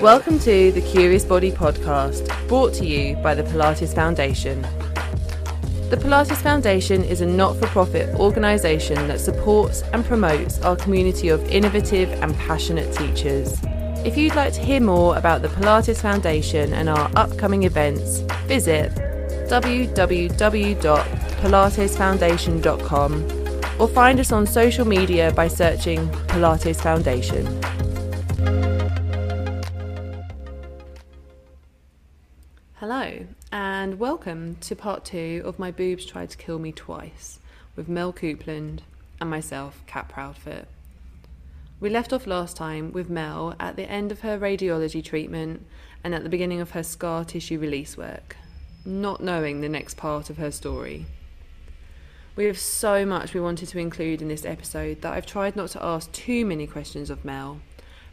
Welcome to the Curious Body podcast, brought to you by the Pilates Foundation. The Pilates Foundation is a not for profit organisation that supports and promotes our community of innovative and passionate teachers. If you'd like to hear more about the Pilates Foundation and our upcoming events, visit www.pilatesfoundation.com or find us on social media by searching Pilates Foundation. Welcome to part two of My Boobs Tried to Kill Me Twice with Mel Coupland and myself, Kat Proudfoot. We left off last time with Mel at the end of her radiology treatment and at the beginning of her scar tissue release work, not knowing the next part of her story. We have so much we wanted to include in this episode that I've tried not to ask too many questions of Mel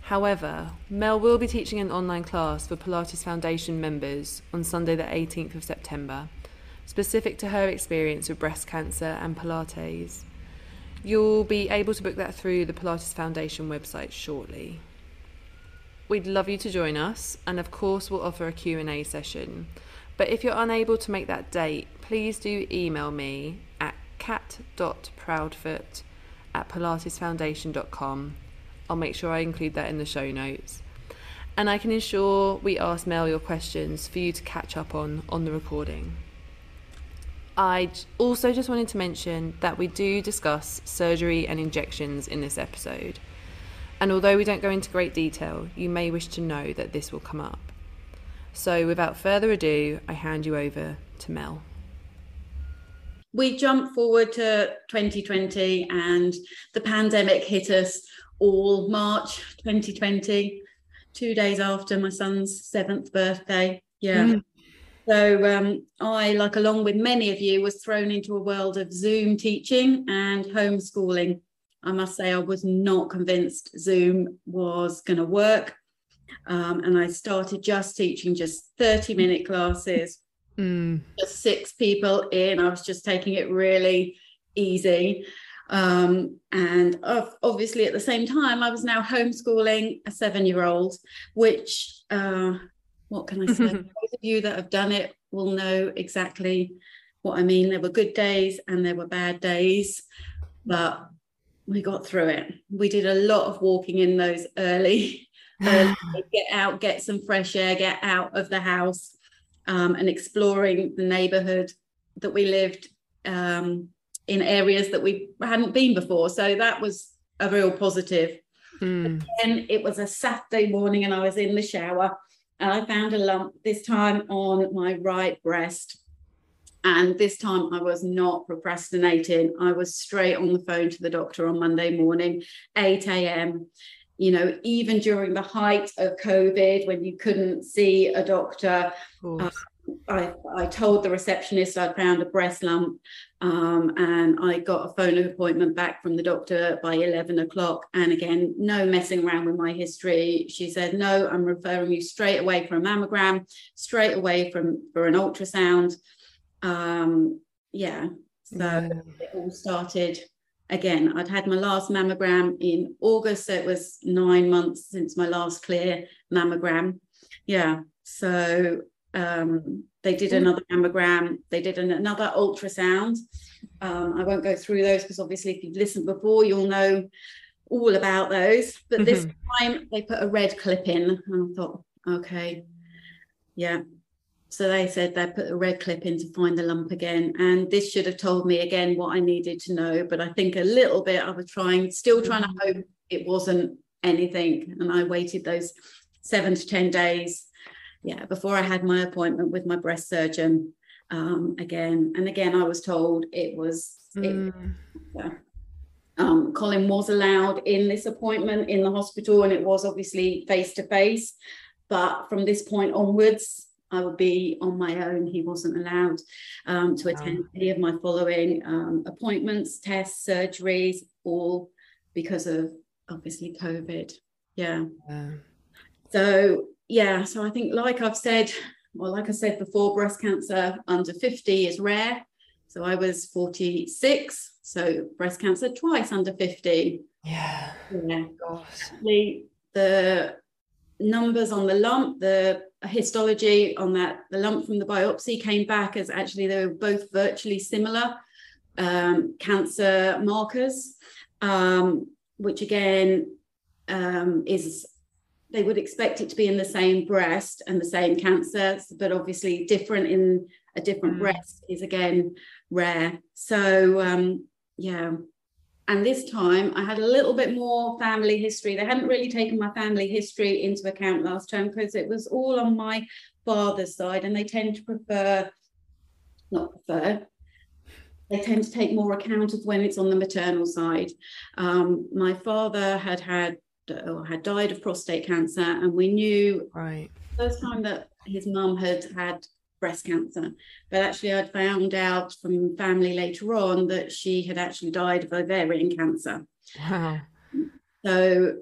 However, Mel will be teaching an online class for Pilates Foundation members on Sunday, the 18th of September, specific to her experience with breast cancer and Pilates. You'll be able to book that through the Pilates Foundation website shortly. We'd love you to join us, and of course, we'll offer a Q&A session. But if you're unable to make that date, please do email me at cat.proudfoot at pilatesfoundation.com I'll make sure I include that in the show notes. And I can ensure we ask Mel your questions for you to catch up on on the recording. I also just wanted to mention that we do discuss surgery and injections in this episode. And although we don't go into great detail, you may wish to know that this will come up. So without further ado, I hand you over to Mel. We jump forward to 2020 and the pandemic hit us all March 2020, two days after my son's seventh birthday. Yeah. Mm. So um, I, like along with many of you, was thrown into a world of Zoom teaching and homeschooling. I must say, I was not convinced Zoom was going to work. Um, and I started just teaching just 30 minute classes, mm. just six people in. I was just taking it really easy. Um, and obviously, at the same time, I was now homeschooling a seven year old, which, uh, what can I say? Those of you that have done it will know exactly what I mean. There were good days and there were bad days, but we got through it. We did a lot of walking in those early, early get out, get some fresh air, get out of the house, um, and exploring the neighborhood that we lived um, in areas that we hadn't been before. So that was a real positive. Mm. And it was a Saturday morning, and I was in the shower, and I found a lump this time on my right breast. And this time I was not procrastinating. I was straight on the phone to the doctor on Monday morning, 8 a.m. You know, even during the height of COVID, when you couldn't see a doctor, uh, I, I told the receptionist I'd found a breast lump um, and I got a phone appointment back from the doctor by 11 o'clock. And again, no messing around with my history. She said, No, I'm referring you straight away for a mammogram, straight away from for an ultrasound. Um, yeah, so yeah. it all started again. I'd had my last mammogram in August, so it was nine months since my last clear mammogram. Yeah, so um, they did mm. another mammogram. They did an, another ultrasound. Um, I won't go through those because obviously, if you've listened before, you'll know all about those. But this mm-hmm. time, they put a red clip in, and I thought, okay, yeah. So they said they put a red clip in to find the lump again, and this should have told me again what I needed to know. But I think a little bit I was trying, still trying to mm-hmm. hope it wasn't anything, and I waited those seven to ten days yeah, before I had my appointment with my breast surgeon um, again. And again, I was told it was, mm. it, yeah. um, Colin was allowed in this appointment in the hospital, and it was obviously face to face. But from this point onwards, I would be on my own. He wasn't allowed um, to attend wow. any of my following um, appointments, tests, surgeries, all because of obviously COVID. Yeah. yeah. So yeah, so I think, like I've said, well, like I said before, breast cancer under 50 is rare. So I was 46, so breast cancer twice under 50. Yeah. Yeah. Gosh. The numbers on the lump, the histology on that, the lump from the biopsy came back as actually they were both virtually similar um, cancer markers, um, which again um, is they would expect it to be in the same breast and the same cancer, but obviously different in a different mm. breast is again rare. So um, yeah, and this time I had a little bit more family history. They hadn't really taken my family history into account last time because it was all on my father's side, and they tend to prefer, not prefer, they tend to take more account of when it's on the maternal side. Um, my father had had or had died of prostate cancer, and we knew right first time that his mum had had breast cancer. But actually, I'd found out from family later on that she had actually died of ovarian cancer. Wow. So,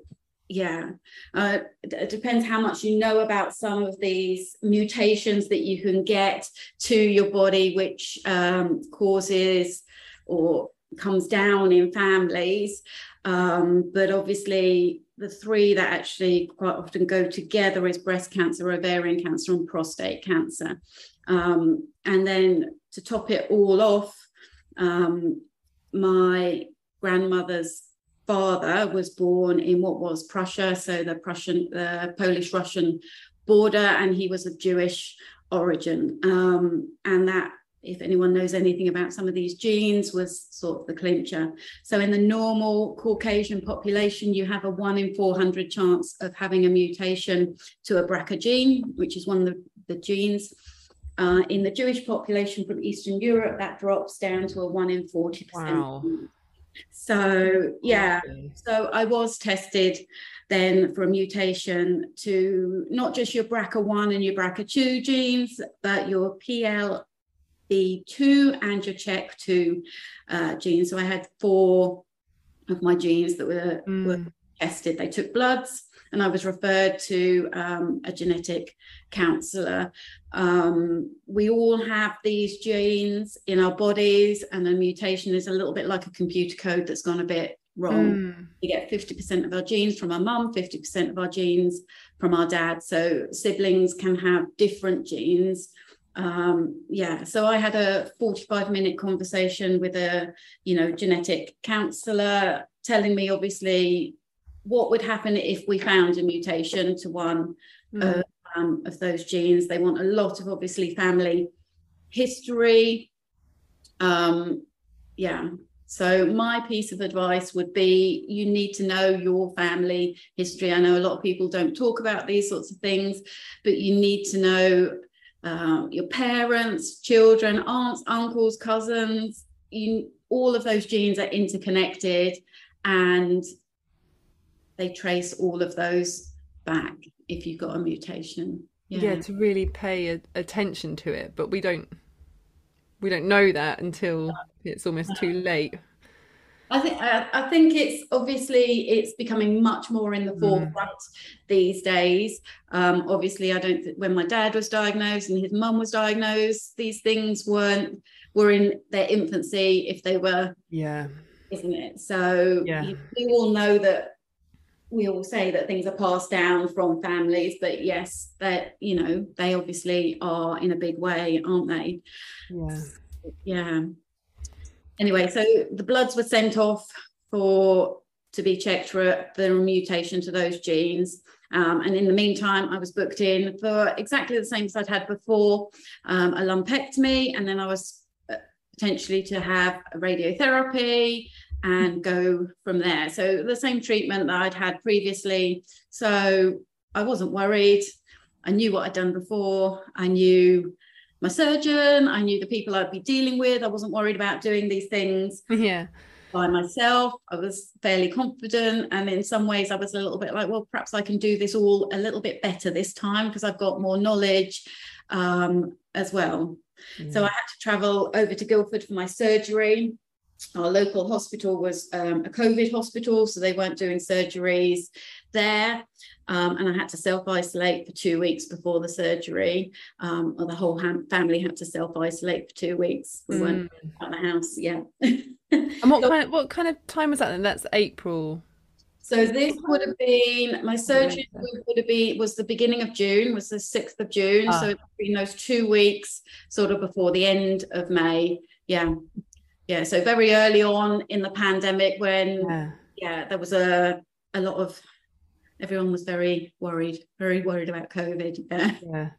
yeah, uh, it depends how much you know about some of these mutations that you can get to your body, which um, causes or comes down in families. Um, but obviously, the three that actually quite often go together is breast cancer, ovarian cancer, and prostate cancer. Um, and then to top it all off, um, my grandmother's father was born in what was Prussia, so the Prussian, the Polish-Russian border, and he was of Jewish origin. Um, and that if anyone knows anything about some of these genes, was sort of the clincher. So in the normal Caucasian population, you have a one in 400 chance of having a mutation to a BRCA gene, which is one of the, the genes. Uh, in the Jewish population from Eastern Europe, that drops down to a one in 40%. Wow. So, yeah, so I was tested then for a mutation to not just your BRCA1 and your BRCA2 genes, but your PL B2 and your CHEK2 uh, genes. So I had four of my genes that were, mm. were tested. They took bloods and I was referred to um, a genetic counselor. Um, we all have these genes in our bodies, and a mutation is a little bit like a computer code that's gone a bit wrong. Mm. We get 50% of our genes from our mum, 50% of our genes from our dad. So siblings can have different genes um, yeah so i had a 45 minute conversation with a you know genetic counselor telling me obviously what would happen if we found a mutation to one mm. of, um, of those genes. They want a lot of obviously family history. Um, yeah so my piece of advice would be you need to know your family history. I know a lot of people don't talk about these sorts of things but you need to know um, your parents, children, aunts, uncles, cousins, you, all of those genes are interconnected and they trace all of those back if you've got a mutation. Yeah, yeah to really pay a, attention to it, but we don't we don't know that until it's almost too late. I think I, I, think it's obviously it's becoming much more in the mm. forefront these days. Um, obviously, I don't. When my dad was diagnosed and his mum was diagnosed, these things weren't were in their infancy. If they were, yeah, isn't it? So yeah. we all know that. We all say that things are passed down from families, but yes, that you know they obviously are in a big way, aren't they? Yeah. Yeah anyway, so the bloods were sent off for to be checked for the mutation to those genes. Um, and in the meantime, I was booked in for exactly the same as I'd had before, um, a lumpectomy, and then I was uh, potentially to have radiotherapy and go from there. So the same treatment that I'd had previously. So I wasn't worried. I knew what I'd done before. I knew my surgeon. I knew the people I'd be dealing with. I wasn't worried about doing these things. Yeah. By myself, I was fairly confident, and in some ways, I was a little bit like, well, perhaps I can do this all a little bit better this time because I've got more knowledge um, as well. Yeah. So I had to travel over to Guildford for my surgery. Our local hospital was um, a COVID hospital, so they weren't doing surgeries there. Um, and I had to self isolate for two weeks before the surgery, um, or the whole ham- family had to self isolate for two weeks. We mm. weren't out the house, yeah. and what kind of what kind of time was that then? That's April. So this would have been my surgery would have been was the beginning of June, was the sixth of June. Ah. So it's been those two weeks, sort of before the end of May. Yeah, yeah. So very early on in the pandemic, when yeah, yeah there was a a lot of everyone was very worried, very worried about COVID. Yeah. yeah.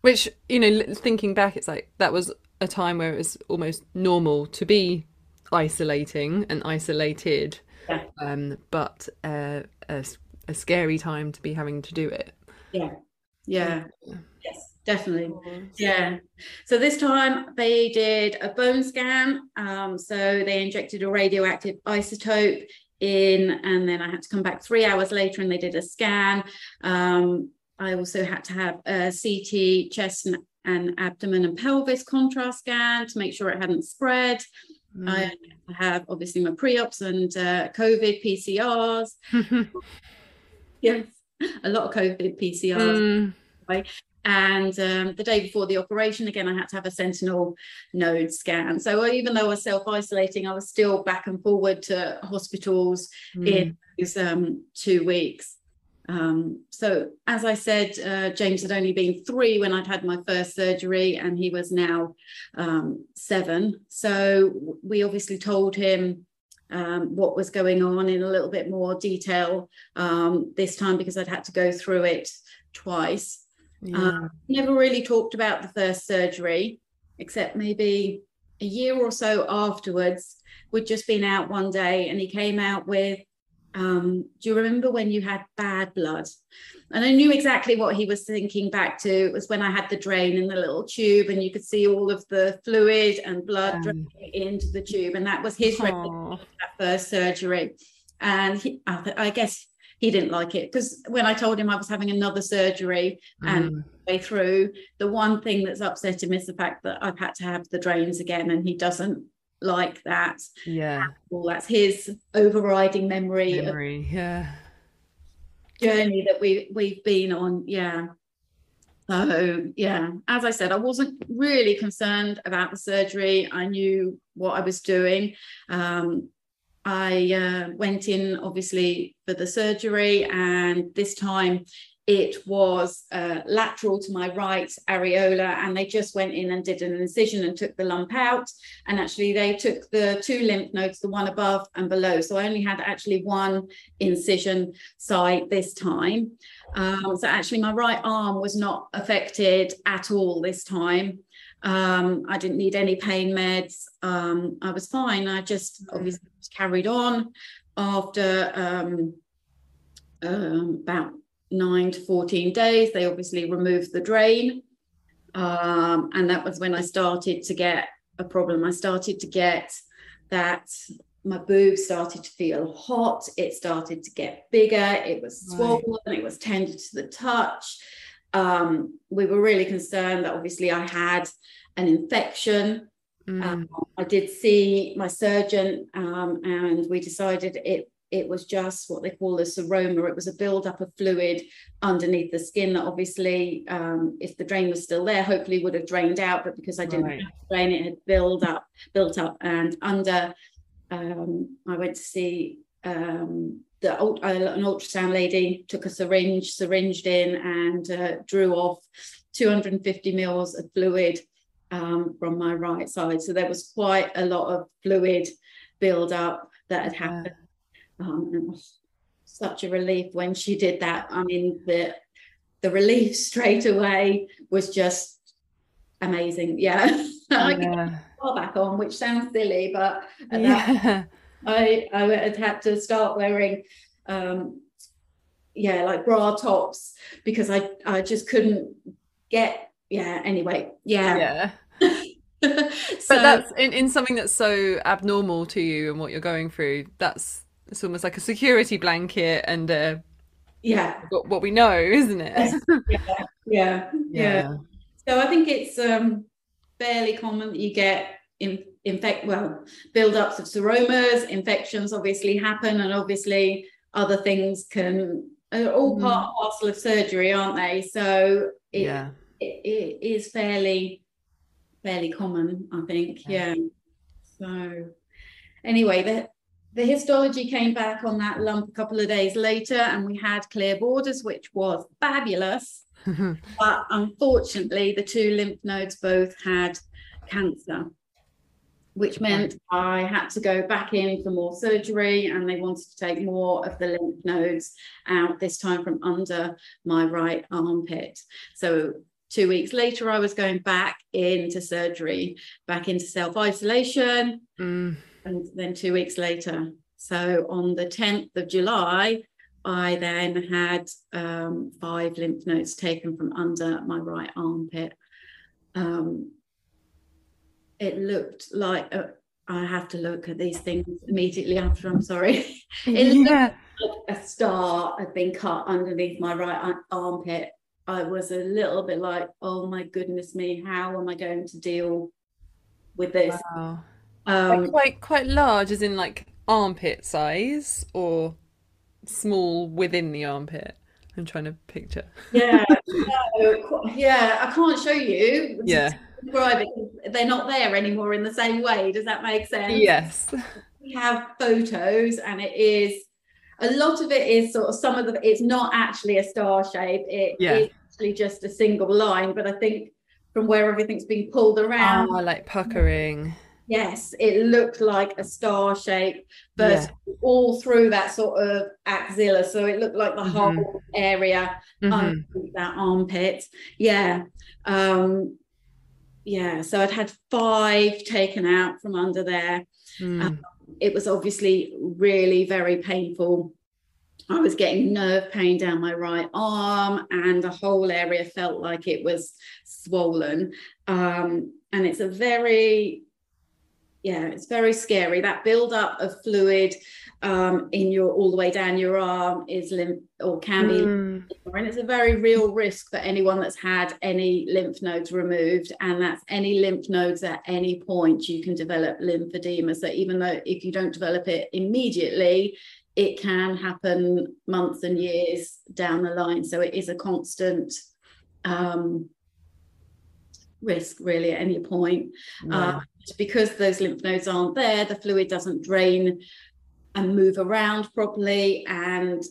Which you know, thinking back, it's like that was a time where it was almost normal to be isolating and isolated yeah. um, but uh, a, a scary time to be having to do it. Yeah, yeah, yes, definitely. Yeah. So this time they did a bone scan. Um, so they injected a radioactive isotope in, and then I had to come back three hours later and they did a scan. Um, I also had to have a CT chest and, and abdomen and pelvis contrast scan to make sure it hadn't spread. Mm. I have obviously my pre-ops and uh, COVID PCRs. yes, a lot of COVID PCRs. Mm. And um, the day before the operation, again, I had to have a sentinel node scan. So even though I was self isolating, I was still back and forward to hospitals mm. in those um, two weeks. Um, so, as I said, uh, James had only been three when I'd had my first surgery, and he was now um, seven. So, we obviously told him um, what was going on in a little bit more detail um, this time because I'd had to go through it twice. Yeah. Um, never really talked about the first surgery, except maybe a year or so afterwards. We'd just been out one day, and he came out with um, do you remember when you had bad blood? And I knew exactly what he was thinking back to. It was when I had the drain in the little tube, and you could see all of the fluid and blood um, draining into the tube. And that was his that first surgery. And he, I, I, guess he didn't like it because when I told him I was having another surgery and mm. way through, the one thing that's upset him is the fact that I've had to have the drains again, and he doesn't like that. Yeah. Well, that's his overriding memory, memory yeah. Journey that we we've been on. Yeah. So yeah, as I said, I wasn't really concerned about the surgery. I knew what I was doing. Um, I uh, went in obviously for the surgery, and this time it was uh, lateral to my right areola and they just went in and did an incision and took the lump out. And actually they took the two lymph nodes the one above and below. So i only had actually one incision site this time. Um, so actually my right arm was not affected at all this time um, i didn't need any pain meds um, i was fine i just obviously carried on after um, um, about nine to 14 days. They obviously removed the drain. Um, and that was when I started to get a problem. I started to get that my boob started to feel hot. It started to get bigger. It was swollen. Right. It was tender to the touch. Um, we were really concerned that obviously I had an infection. Mm. Um, I did see my surgeon, um, and we decided it it was just what they call a seroma. It was a buildup of fluid underneath the skin that obviously, um, if the drain was still there, hopefully would have drained out. But because I didn't right. drain, it had built up, built up. And under, um, I went to see um, the uh, an ultrasound lady, took a syringe, syringed in, and uh, drew off 250 mils of fluid um, from my right side. So there was quite a lot of fluid build up that had happened. Um, it was such a relief when she did that. I mean, the the relief straight away was just amazing. Yeah, I yeah. car back on, which sounds silly, but yeah. I I had had to start wearing. Um, yeah, like bra tops because I I just couldn't get yeah. Anyway, yeah, yeah. so, but that's in, in something that's so abnormal to you and what you're going through. That's it's almost like a security blanket and uh, yeah, what we know, isn't it? yeah, yeah, yeah. So I think it's um, fairly common that you get in, infect well build-ups of seromas, infections obviously happen, and obviously other things can are all mm. part and parcel of surgery, aren't they? So it, yeah, it, it is fairly fairly common, I think. Yeah. yeah. So anyway, that the histology came back on that lump a couple of days later, and we had clear borders, which was fabulous. but unfortunately, the two lymph nodes both had cancer, which meant I had to go back in for more surgery, and they wanted to take more of the lymph nodes out, this time from under my right armpit. So two weeks later, I was going back into surgery, back into self isolation. Mm. And then two weeks later, so on the 10th of July, I then had um, five lymph nodes taken from under my right armpit. Um, it looked like a, I have to look at these things immediately after. I'm sorry. it yeah. like a star had been cut underneath my right uh, armpit. I was a little bit like, oh my goodness me, how am I going to deal with this? Wow. Um, like quite quite large, as in like armpit size, or small within the armpit. I'm trying to picture. yeah, no, yeah. I can't show you. Yeah. Describe it. They're not there anymore in the same way. Does that make sense? Yes. We have photos, and it is a lot of it is sort of some of the. It's not actually a star shape. It yeah. is actually just a single line. But I think from where everything's being pulled around, oh, like puckering. Yes, it looked like a star shape, but yeah. all through that sort of axilla. So it looked like the mm-hmm. whole area mm-hmm. that armpit. Yeah. Um, yeah. So I'd had five taken out from under there. Mm. Um, it was obviously really very painful. I was getting nerve pain down my right arm, and the whole area felt like it was swollen. Um, and it's a very yeah it's very scary that buildup of fluid um, in your all the way down your arm is lymph or can be mm. and it's a very real risk for anyone that's had any lymph nodes removed and that's any lymph nodes at any point you can develop lymphedema so even though if you don't develop it immediately it can happen months and years down the line so it is a constant um, risk really at any point. Yeah. Uh, because those lymph nodes aren't there, the fluid doesn't drain and move around properly and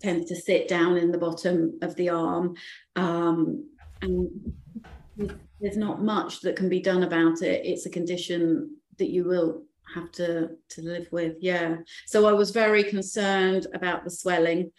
tends to sit down in the bottom of the arm. Um, and there's not much that can be done about it. It's a condition that you will have to to live with yeah so i was very concerned about the swelling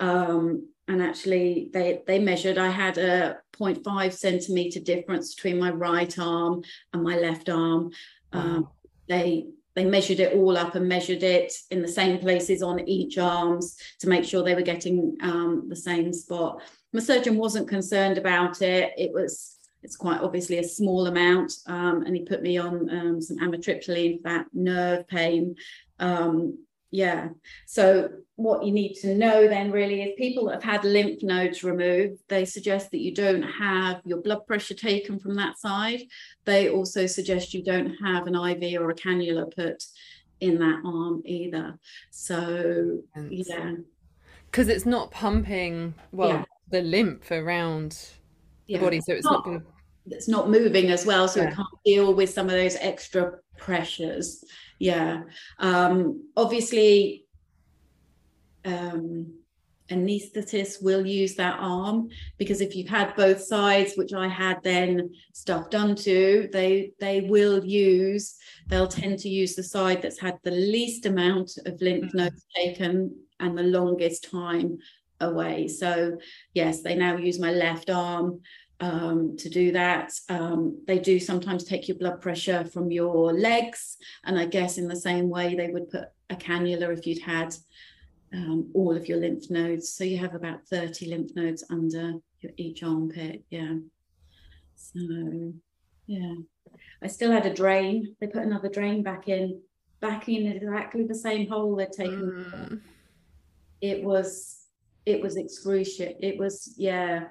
um, and actually they they measured i had a 0.5 centimeter difference between my right arm and my left arm um, they they measured it all up and measured it in the same places on each arms to make sure they were getting um, the same spot. My surgeon wasn't concerned about it. It was it's quite obviously a small amount um, and he put me on um, some amitriptyline for that nerve pain um, yeah so what you need to know then really is people that have had lymph nodes removed they suggest that you don't have your blood pressure taken from that side they also suggest you don't have an iv or a cannula put in that arm either so yeah because it's not pumping well yeah. the lymph around yeah. the body so it's, not, not it's not moving as well so yeah. it can't deal with some of those extra pressures yeah. Um, obviously um, anesthetists will use that arm because if you've had both sides which i had then stuff done to they they will use they'll tend to use the side that's had the least amount of lymph mm-hmm. nodes taken and the longest time away. So yes they now use my left arm um, to do that. Um, they do sometimes take your blood pressure from your legs, and I guess in the same way they would put a cannula if you'd had um, all of your lymph nodes. So you have about 30 lymph nodes under your, each armpit. Yeah. So, yeah. I still had a drain. They put another drain back in, back in exactly the same hole they'd taken. Mm. It was, it was excruciating. It was, yeah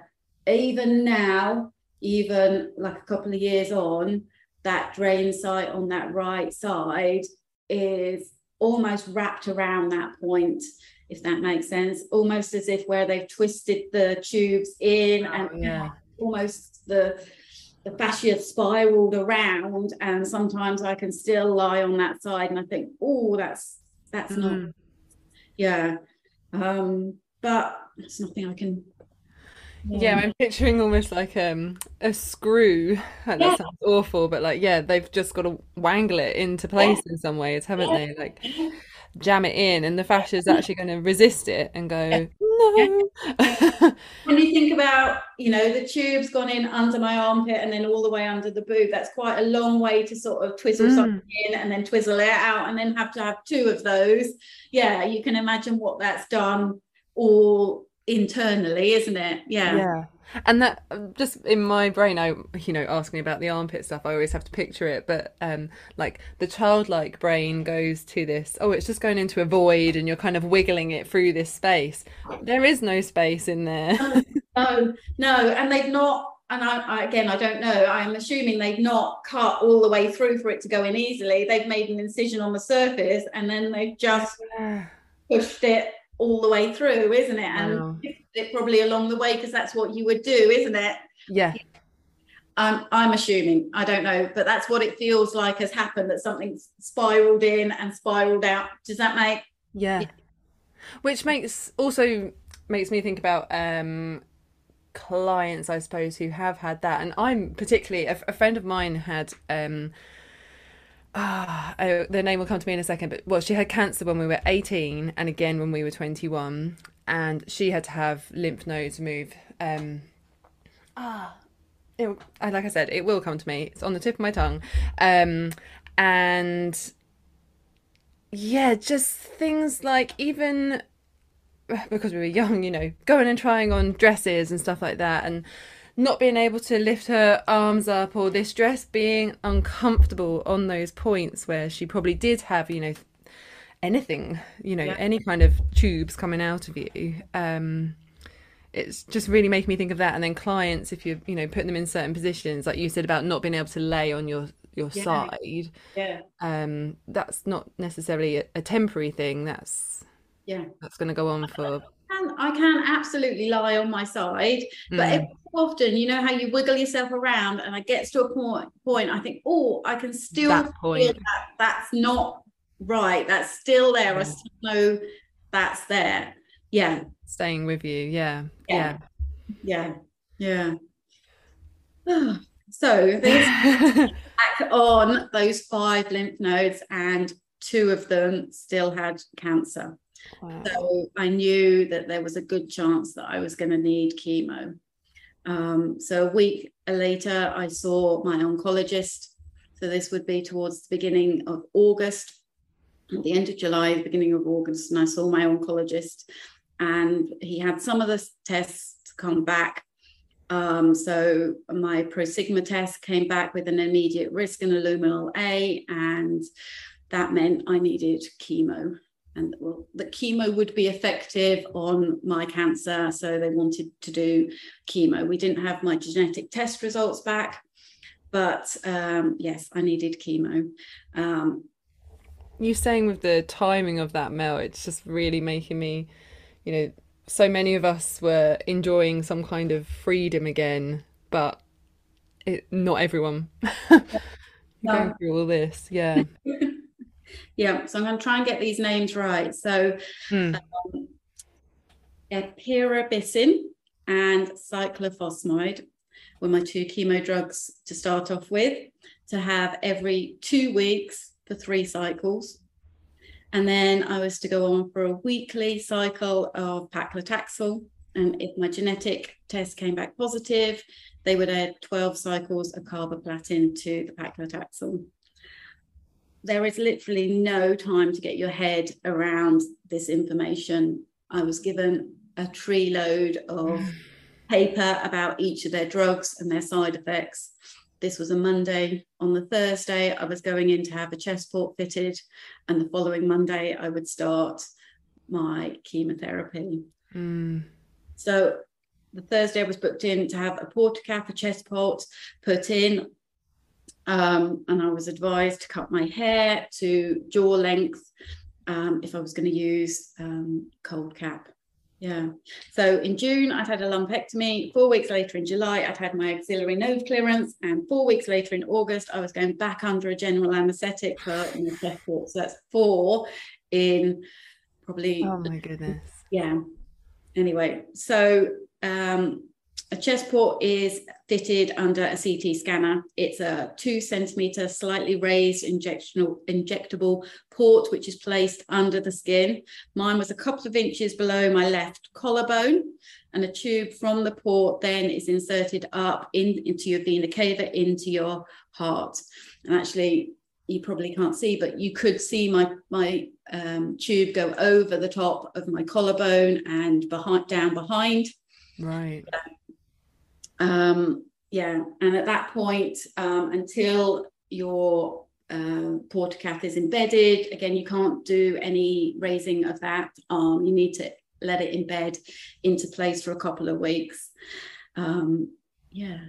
even now, even like a couple of years on, that drain site on that right side is almost wrapped around that point, if that makes sense. Almost as if where they've twisted the tubes in oh, and yeah. almost the the fascia spiraled around. And sometimes I can still lie on that side and I think, oh, that's That's not. Mm. Yeah. Um, but it's nothing I can. Yeah, I'm picturing almost like um a screw. And Yeah. that sounds awful, but like yeah, they've just got to wangle it into place in some ways, haven't Yeah. they? Like jam it in, and the fascia is actually going to resist it and go no. When you think about, you know, the tube's gone in under my armpit and then all the way under the boob, that's quite a long way to sort of twizzle Mm. something in and then twizzle it out and then have to have two of those. Yeah, you can imagine what that's done all internally, isn't it? Yeah. Yeah. And that um, just in my brain, I you know asking about the armpit stuff, I always have to picture it. But um, like the childlike brain goes to this, oh, it's just going into a void, and you're kind of wiggling it through this space. There is no space in there. No, no, and they've not, and I, I again, I don't know. I'm assuming they've not cut all the way through for it to go in easily. They've made an incision on the surface and then they've just pushed it all the way through, isn't it? And it probably along the way because that's what you would do, isn't it? Yeah. I'm I'm assuming. I don't know, but that's what it feels like has happened. That something's spiraled in and spiraled out. Does that make? Yeah. Which makes also makes me think about um clients, I suppose, who have had that. And I'm particularly a, a friend of mine had um ah oh, their name will come to me in a second, but well, she had cancer when we were 18 and again when we were 21 and she had to have lymph nodes removed. Um ah it, like I said, it will come to me. It's on the tip of my tongue. Um and yeah, just things like even because we were young, you know, going and trying on dresses and stuff like that, and not being able to lift her arms up, or this dress being uncomfortable on those points where she probably did have, you know, anything, you know, Yeah. any kind of tubes coming out of you. Um, it's just really making me think of that. And then clients, if you're, you know, putting them in certain positions, like you said about not being able to lay on your your Yeah. side, Yeah. um, that's not necessarily a, a temporary thing. That's Yeah. that's going to go on for. Can I can absolutely lie on my side, but Mm. every so often, you know how you wiggle yourself around, and it gets to a point point. I think, oh, I can still That feel point. that that's not right. That's still there. I still know that's there. Yeah, staying with you. Yeah, Yeah. yeah. yeah, yeah. so there's back on those five lymph nodes, and two of them still had cancer. Wow. So I knew that there was a good chance that I was going to need chemo. Um, so a week later, I saw my oncologist. So this would be towards the beginning of August, at the end of July, the beginning of August, and I saw my oncologist, and he had some of the tests come back. Um, so my Prosigna test came back with an immediate risk in a luminal A, and that meant I needed chemo and well, the chemo would be effective on my cancer. So they wanted to do chemo. We didn't have my genetic test results back, but um, yes, I needed chemo. Um, You saying with the timing of that, Mel, it's just really making me, you know, so many of us were enjoying some kind of freedom again, but it, not everyone. No. Going through all this, yeah. yeah, so I'm going to try and get these names right. So Hmm. epirubicin and cyclophosphamide were my two chemo drugs to start off with, to have every two weeks for three cycles. And then I was to go on for a weekly cycle of paclitaxel. And if my genetic test came back positive, they would add 12 cycles of carboplatin to the paclitaxel. There is literally no time to get your head around this information. I was given a tree load of paper about each of their drugs and their side effects. This was a Monday. On the Thursday, I was going in to have a chest port fitted, and the following Monday, I would start my chemotherapy. Mm. So the Thursday I was booked in to have a Port-a-Cath, a chest port put in. Um, and I was advised to cut my hair to jaw length um, if I was going to use um, cold cap. Yeah. So in June, I'd had a lumpectomy. Four weeks later in July, I'd had my axillary node clearance. And four weeks later in August, I was going back under a general anaesthetic for an chest port. So that's four in probably. Oh my goodness. Yeah. Anyway, so um, a chest port is fitted under a CT scanner. It's a two centimeter, slightly raised injectional, injectable port, which is placed under the skin. Mine was a couple of inches below my left collarbone, and a tube from the port then is inserted up in, into your vena cava, into your heart. And actually, you probably can't see, but you could see my my um, tube go over the top of my collarbone and behind down behind. Right. Um, yeah, and at that point, um, until your uh, cath is embedded, again, you can't do any raising of that arm. You need to let it embed into place for a couple of weeks. Um, yeah.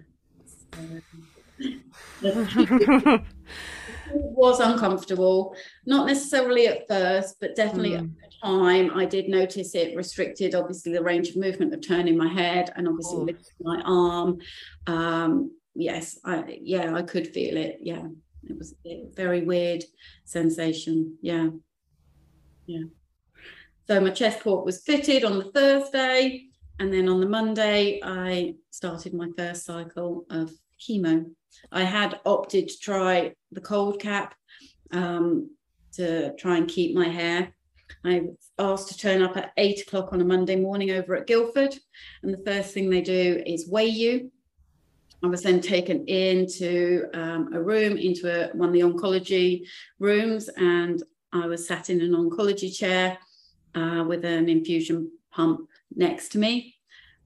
it was uncomfortable, not necessarily at first, but definitely mm. at the time. I did notice it restricted, obviously, the range of movement of turning my head and obviously oh. lifting my arm. Um, yes, I yeah, I could feel it. Yeah, it was a very weird sensation. Yeah, yeah. So my chest port was fitted on the Thursday, and then on the Monday I started my first cycle of chemo. I had opted to try the cold cap um, to try and keep my hair. I was asked to turn up at eight o'clock on a Monday morning over at Guildford, and the first thing they do is weigh you. I was then taken into um, a room, into a, one of the oncology rooms, and I was sat in an oncology chair uh, with an infusion pump next to me.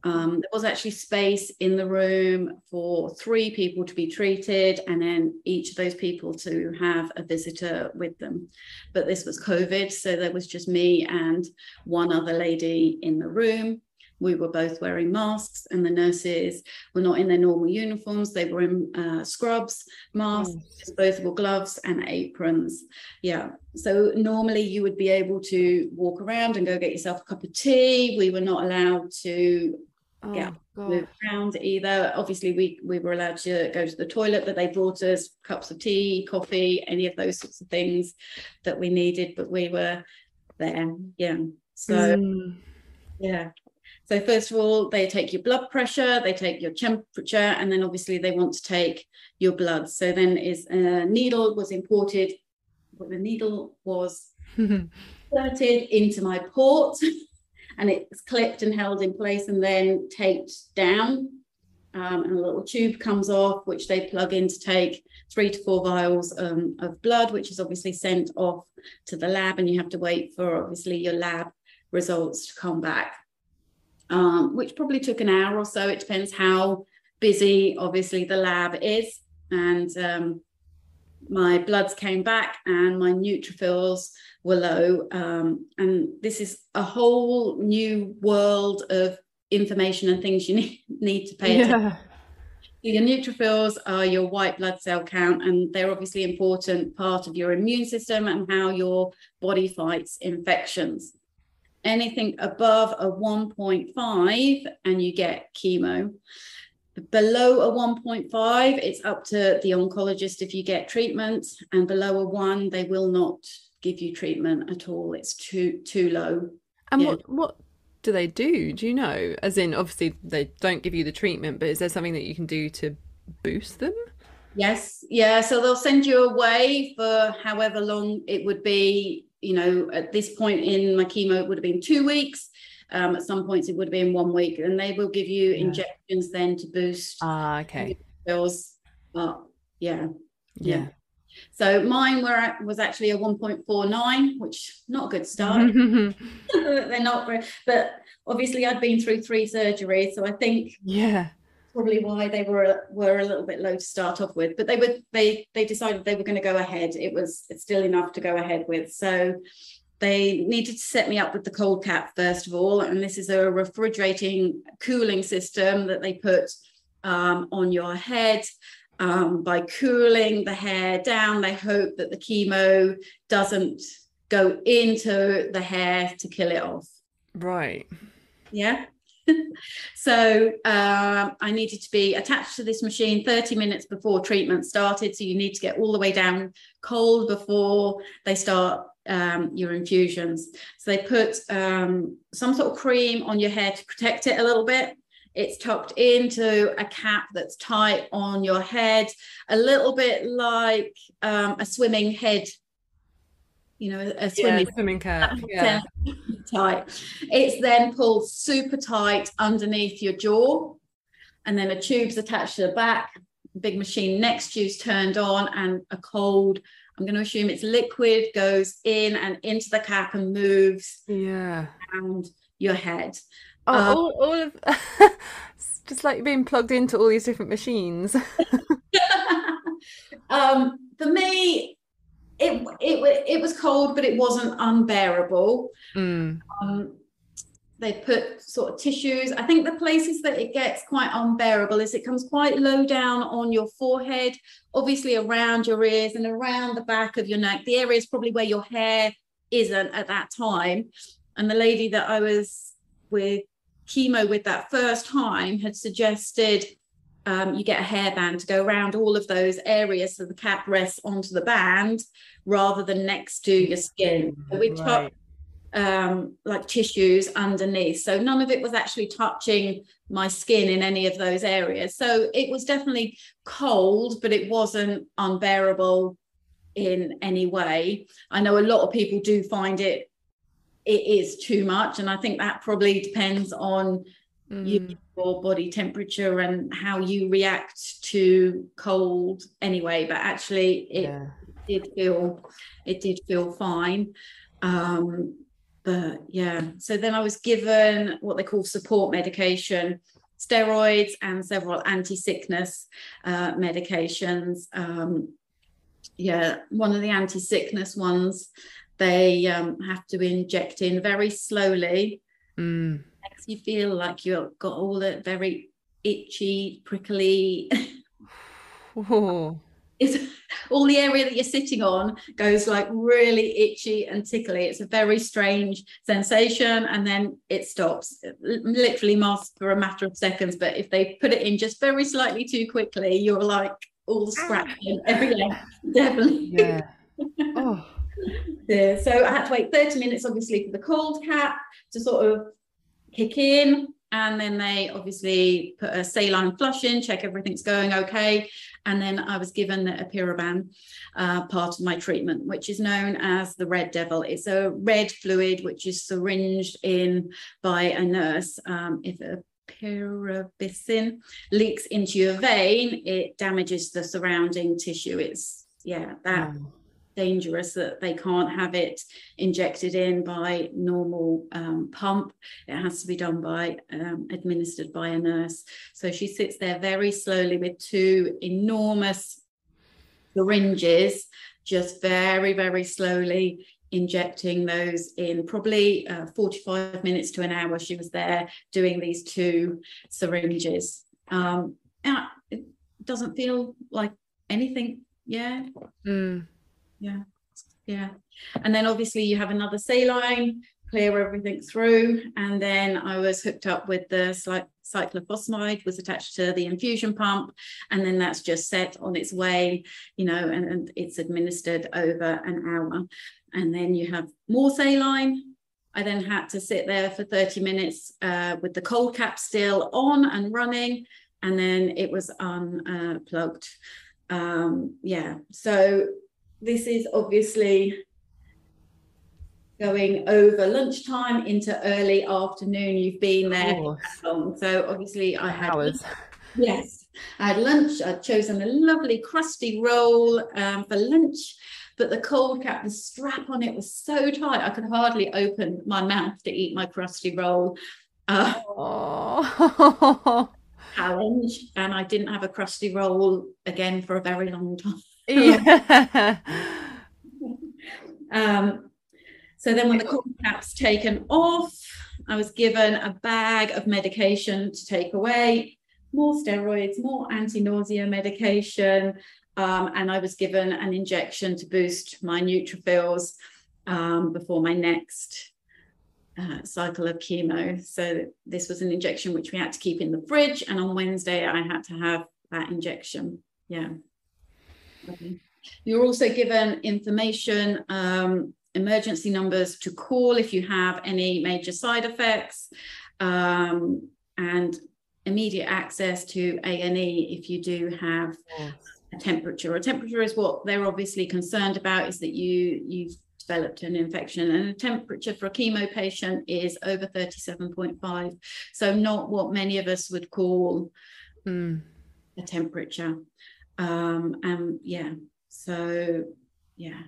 Um, there was actually space in the room for three people to be treated, and then each of those people to have a visitor with them. But this was COVID, so there was just me and one other lady in the room. We were both wearing masks, and the nurses were not in their normal uniforms. They were in uh, scrubs, masks, disposable gloves, and aprons. Yeah. So normally you would be able to walk around and go get yourself a cup of tea. We were not allowed to oh, yeah move around either. Obviously we we were allowed to go to the toilet but they brought us cups of tea coffee any of those sorts of things that we needed but we were there yeah so mm. yeah. So first of all they take your blood pressure they take your temperature and then obviously they want to take your blood. So then is a needle was imported but the needle was inserted into my port and it's clipped and held in place and then taped down. Um, and a little tube comes off, which they plug in to take three to four vials um, of blood, which is obviously sent off to the lab, and you have to wait for obviously your lab results to come back, um, which probably took an hour or so. It depends how busy, obviously, the lab is. And um, my bloods came back, and my neutrophils were low. Um, and this is a whole new world of information and things you need, need to pay attention. Yeah. Your neutrophils are your white blood cell count, and they're obviously important part of your immune system and how your body fights infections. Anything above a 1.5, and you get chemo. Below a 1.5, it's up to the oncologist if you get treatment, and below a one, they will not give you treatment at all. It's too too low. And yeah. what what do they do? Do you know? As in, obviously they don't give you the treatment, but is there something that you can do to boost them? Yes, yeah. So they'll send you away for however long it would be. You know, at this point in my chemo, it would have been two weeks. Um, at some points, it would have been one week, and they will give you yeah. injections then to boost. Ah, okay. Bills. Uh, yeah. yeah. yeah. So mine were was actually a 1.49, which not a good start. They're not, but obviously I'd been through three surgeries, so I think yeah, probably why they were were a little bit low to start off with. But they would they they decided they were going to go ahead. It was it's still enough to go ahead with. So they needed to set me up with the cold cap first of all, and this is a refrigerating cooling system that they put um, on your head um, by cooling the hair down. They hope that the chemo doesn't go into the hair to kill it off. Right. Yeah. so um, I needed to be attached to this machine 30 minutes before treatment started. So you need to get all the way down cold before they start um, your infusions. So they put um, some sort of cream on your hair to protect it a little bit. It's tucked into a cap that's tight on your head, a little bit like um, a swimming head you know, a swimming, yeah, swimming cap. Yeah. tight. It's then pulled super tight underneath your jaw, and then a tube's attached to the back. Big machine next to you's turned on, and a cold. I'm going to assume it's liquid goes in and into the cap and moves. Yeah. Around your head. Oh, um, all, all of just like being plugged into all these different machines. um, for me, it it it was cold, but it wasn't unbearable. Mm. Um, they put sort of tissues. I think the places that it gets quite unbearable is it comes quite low down on your forehead, obviously around your ears and around the back of your neck. The area is probably where your hair isn't at that time. And the lady that I was with chemo with that first time had suggested um, you get a hairband to go around all of those areas so the cap rests onto the band rather than next to your skin. So we right. Um, like tissues underneath. So none of it was actually touching my skin in any of those areas. So it was definitely cold, but it wasn't unbearable in any way. I know a lot of people do find it it is too much and I think that probably depends on mm. your body temperature and how you react to cold anyway but actually it yeah. did feel it did feel fine um but yeah so then i was given what they call support medication steroids and several anti-sickness uh, medications um yeah one of the anti-sickness ones they um, have to inject in very slowly mm makes you feel like you've got all the very itchy, prickly. oh. It's all the area that you're sitting on goes like really itchy and tickly. It's a very strange sensation, and then it stops. It literally lasts for a matter of seconds. But if they put it in just very slightly too quickly, you're like all ah. scratching everything. Definitely. Yeah. Oh. yeah. So I had to wait 30 minutes, obviously, for the cold cap to sort of kick in and then they obviously put a saline flush in, check everything's going okay. And then I was given the epirubicin, uh, part of my treatment, which is known as the red devil. It's a red fluid which is syringed in by a nurse. Um, if a epirubicin leaks into your vein, it damages the surrounding tissue. It's yeah, that dangerous that they can't have it injected in by normal um, pump. It has to be done by um, administered by a nurse. So she sits there very slowly with two enormous syringes, just very, very slowly injecting those in probably uh, 45 minutes to an hour. She was there doing these two syringes. Um, and it doesn't feel like anything. Yeah. Mm yeah. Yeah. And then obviously you have another saline clear everything through. And then i was hooked up with the like cyclophosphamide was attached to the infusion pump. And then that's just set on its way you know and, and it's administered over an hour. And then you have more saline I then had to sit there for 30 minutes uh, with the cold cap still on and running, and then it was unplugged. Um, yeah, so this is obviously going over lunchtime into early afternoon. You've been there long. So obviously I had hours. Yes, I had lunch. I'd chosen a lovely crusty roll um, for lunch, but the cold cap, the strap on it was so tight I could hardly open my mouth to eat my crusty roll. Uh, challenge, and I didn't have a crusty roll again for a very long time. Yeah. um, so then when the corn cap's taken off, I was given a bag of medication to take away, more steroids, more anti-nausea medication, um, and I was given an injection to boost my neutrophils um, before my next uh, cycle of chemo. So this was an injection which we had to keep in the fridge, and on Wednesday I had to have that injection. Yeah. You're also given information, um, emergency numbers to call if you have any major side effects, um, and immediate access to A&E if you do have yes. a temperature. A temperature is what they're obviously concerned about is that you you've developed an infection and a temperature for a chemo patient is over 37.5 so not what many of us would call mm. a temperature um and yeah so yeah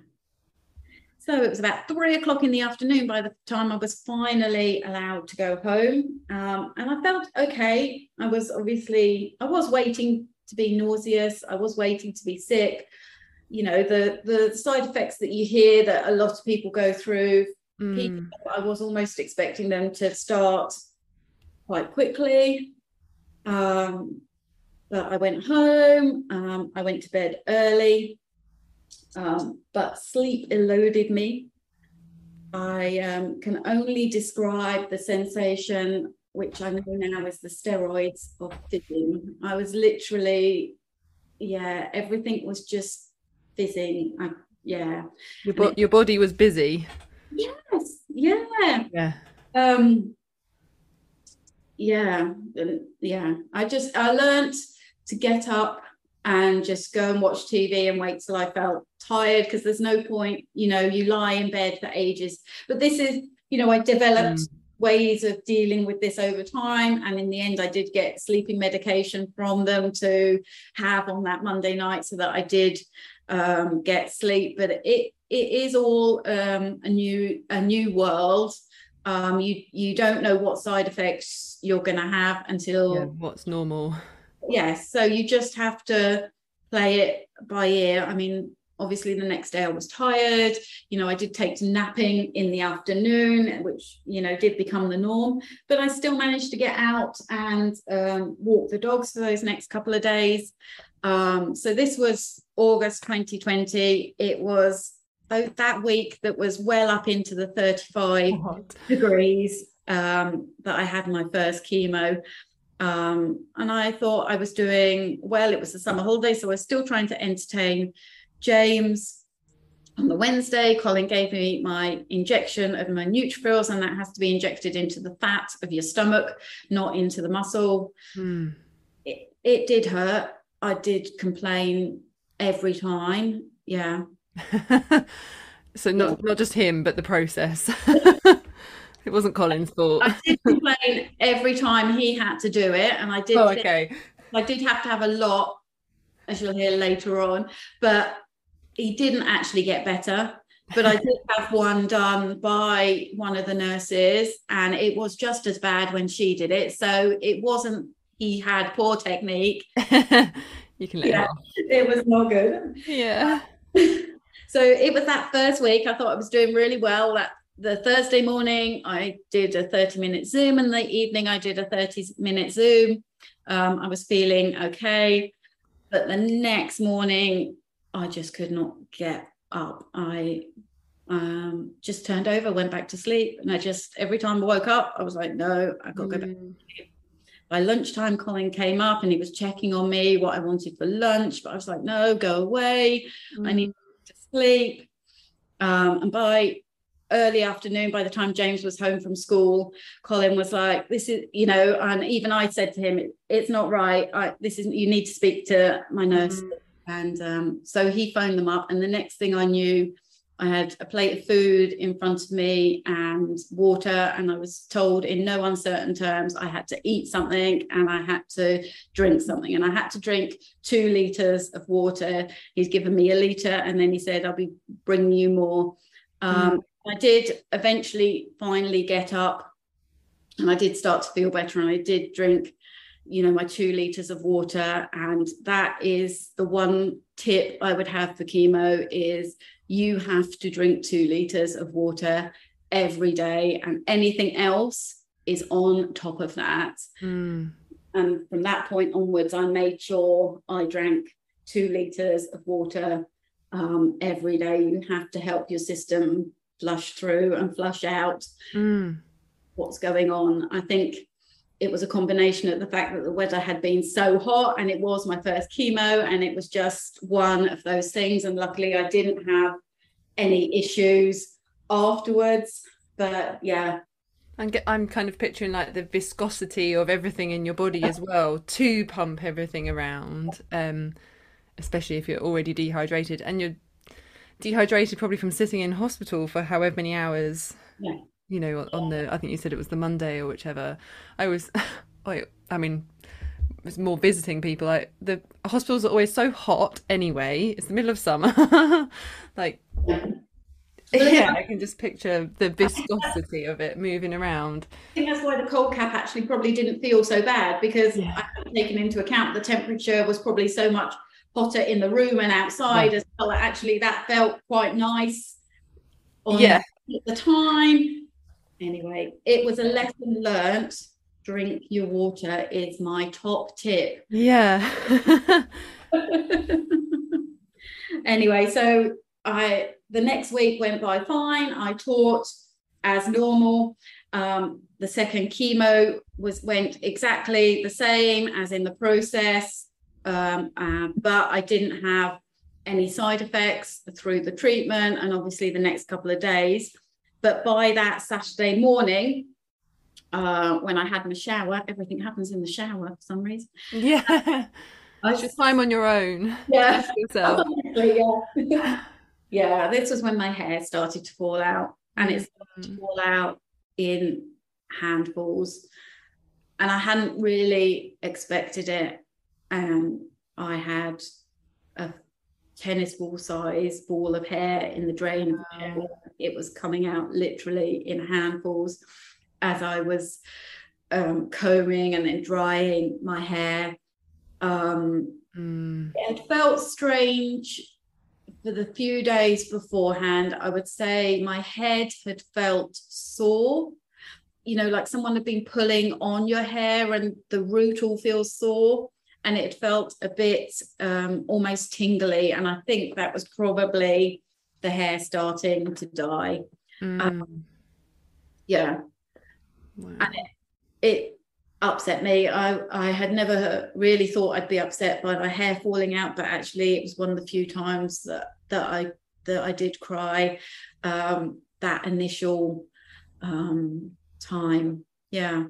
so it was about three o'clock in the afternoon by the time I was finally allowed to go home. Um, and I felt okay. I was obviously, I was waiting to be nauseous. I was waiting to be sick. You know, the, the side effects that you hear that a lot of people go through, mm. people, I was almost expecting them to start quite quickly. Um, but I went home. Um, I went to bed early. Um, but sleep eluded me. I um, can only describe the sensation, which I know now is the steroids of fizzing. I was literally, yeah, everything was just fizzing. I, yeah. Your, bo- it, your body was busy. Yes. Yeah. Yeah. Um, yeah. Yeah. I just, I learned to get up and just go and watch TV and wait till I felt tired because there's no point, you know, you lie in bed for ages. But this is, you know, I developed mm. ways of dealing with this over time. And in the end, I did get sleeping medication from them to have on that Monday night so that I did um, get sleep. But it it is all um, a new a new world. Um, you you don't know what side effects you're going to have until yeah, what's normal yes so you just have to play it by ear. I mean obviously the next day i was tired you know i did take to napping in the afternoon which you know did become the norm but i still managed to get out and um, walk the dogs for those next couple of days. Um, so this was august 2020 it was that week that was well up into the 35 degrees um, that i had my first chemo um, and I thought I was doing well. It was the summer holiday, so I was still trying to entertain James. On the Wednesday, Colin gave me my injection of my neutrophils, and that has to be injected into the fat of your stomach, not into the muscle. Hmm. It, it did hurt. I did complain every time. Yeah. so not not just him, but the process. It wasn't Colin's fault. I did complain every time he had to do it, and I did. Oh, okay. I did have to have a lot, as you'll hear later on, but he didn't actually get better. But I did have one done by one of the nurses, and it was just as bad when she did it. So it wasn't he had poor technique. you can let yeah, it was not good. Yeah. so it was that first week. I thought I was doing really well. That the Thursday morning, I did a 30 minute Zoom, and the evening, I did a 30 minute Zoom. Um, I was feeling okay. But the next morning, I just could not get up. I um, just turned over, went back to sleep. And I just, every time I woke up, I was like, no, I've got to go back. Mm. By lunchtime, Colin came up and he was checking on me what I wanted for lunch. But I was like, no, go away. Mm. I need to sleep. Um, and by early afternoon by the time james was home from school colin was like this is you know and even i said to him it's not right. I, this is you need to speak to my nurse. Mm-hmm. and um, so he phoned them up and the next thing i knew i had a plate of food in front of me and water and i was told in no uncertain terms i had to eat something and i had to drink something. And i had to drink two liters of water. He's given me a liter and then he said i'll be bringing you more. Um, mm. I did eventually finally get up and I did start to feel better and I did drink you know my 2 liters of water. And that is the one tip I would have for chemo is you have to drink 2 liters of water every day and anything else is on top of that. Mm. and from that point onwards I made sure I drank 2 liters of water um, every day. You have to help your system flush through and flush out. Mm. what's going on. I think it was a combination of the fact that the weather had been so hot and it was my first chemo and it was just one of those things and luckily I didn't have any issues afterwards but yeah I'm, I'm kind of picturing like the viscosity of everything in your body as well to pump everything around um especially if you're already dehydrated and you're dehydrated probably from sitting in hospital for however many hours yeah you know, on the I think you said it was the Monday or whichever. I was, I, I mean, it's more visiting people. Like the hospitals are always so hot anyway. It's the middle of summer, like. Yeah, I can just picture the viscosity of it moving around. I think that's why the cold cap actually probably didn't feel so bad because yeah. I taken into account the temperature was probably so much hotter in the room and outside as well. Actually, that felt quite nice. yeah. At the time, anyway, it was a lesson learnt. Drink your water is my top tip. Yeah. anyway, so I the next week went by fine. I taught as normal. Um, the second chemo was went exactly the same as in the process, um, uh, but I didn't have any side effects through the treatment, and obviously the next couple of days. But by that Saturday morning, uh, when I had my shower, everything happens in the shower for some reason. Yeah. I just time on your own. Yeah. yeah. yeah. This was when my hair started to fall out and it started to mm. fall out in handfuls. And I hadn't really expected it. And I had a tennis ball size ball of hair in the drain hair. It was coming out literally in handfuls as I was um, combing and then drying my hair. Um, mm. It felt strange for the few days beforehand. I would say my head had felt sore. You know, like someone had been pulling on your hair and the root all feels sore and it felt a bit um, almost tingly. And I think that was probably the hair starting to die. Mm. Um, yeah. Wow. And it, it, upset me. I, I had never really thought I'd be upset by my hair falling out, but actually it was one of the few times that, that I that I did cry. Um, that initial um, time. Yeah.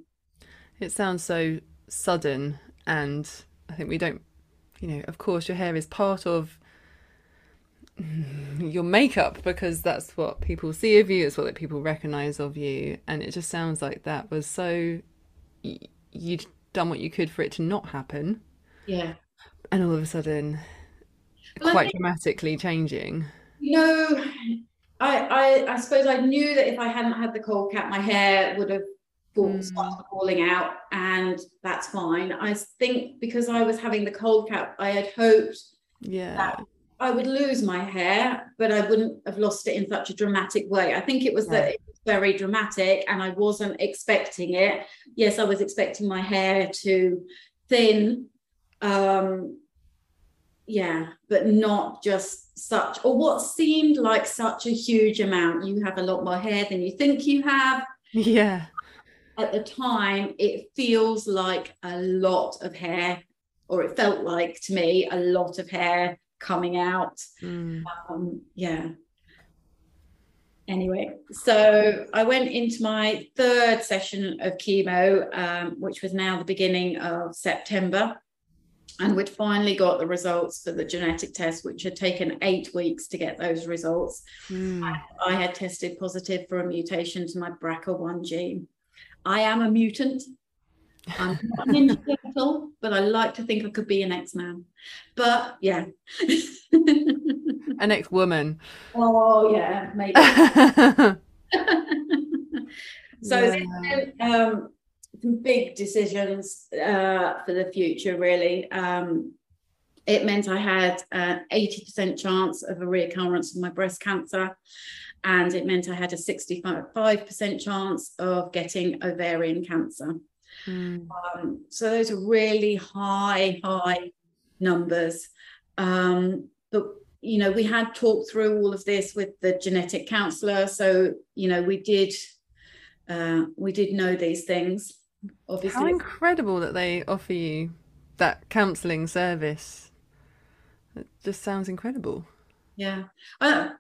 It sounds so sudden and I think we don't, you know, of course, your hair is part of your makeup because that's what people see of you, it's what people recognize of you. And it just sounds like that was so, you'd done what you could for it to not happen. Yeah. And all of a sudden, well, quite think, dramatically changing. You know, I, I I suppose I knew that if I hadn't had the cold cap, my hair would have mm. started falling out, and that's fine. I think because I was having the cold cap, I had hoped yeah. that I would lose my hair, but I wouldn't have lost it in such a dramatic way. I think it was that it was very dramatic, and I wasn't expecting it. Yes, I was expecting my hair to thin. Um, yeah, but not just such, or what seemed like such a huge amount. You have a lot more hair than you think you have. Yeah at the time it feels like a lot of hair or it felt like to me a lot of hair coming out mm. um, yeah anyway so i went into my third session of chemo um, which was now the beginning of september and we'd finally got the results for the genetic test which had taken eight weeks to get those results mm. I, I had tested positive for a mutation to my brca1 gene I am a mutant. I'm not an but I like to think I could be an X-Man. But yeah. an ex-woman. Oh yeah, maybe. so yeah. um, some big decisions uh, for the future, really. Um, it meant I had an 80% chance of a reoccurrence of my breast cancer and it meant I had a 65% chance of getting ovarian cancer. Mm. Um, so those are really high, high numbers. Um, but you know, we had talked through all of this with the genetic counselor. So, you know, we did uh, we did know these things. Obviously, How incredible that they offer you that counselling service. It just sounds incredible. yeah. Uh,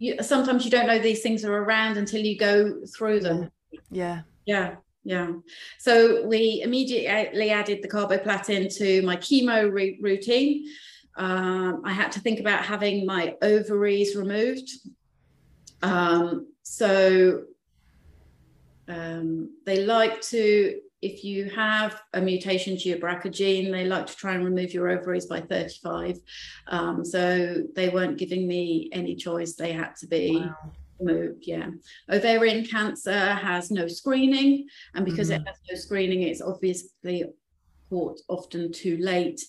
you, sometimes you don't know these things are around until you go through them. Yeah. Yeah, yeah. So we immediately added the carboplatin to my chemo re- routine. Um, I had to think about having my ovaries removed. Um, so um, they like to, if you have a mutation to your BRCA gene, they like to try and remove your ovaries by 35. Um, so they weren't giving me any choice. They had to be Wow. removed. Yeah. Ovarian cancer has no screening. And because it has no screening, it's obviously caught often too late.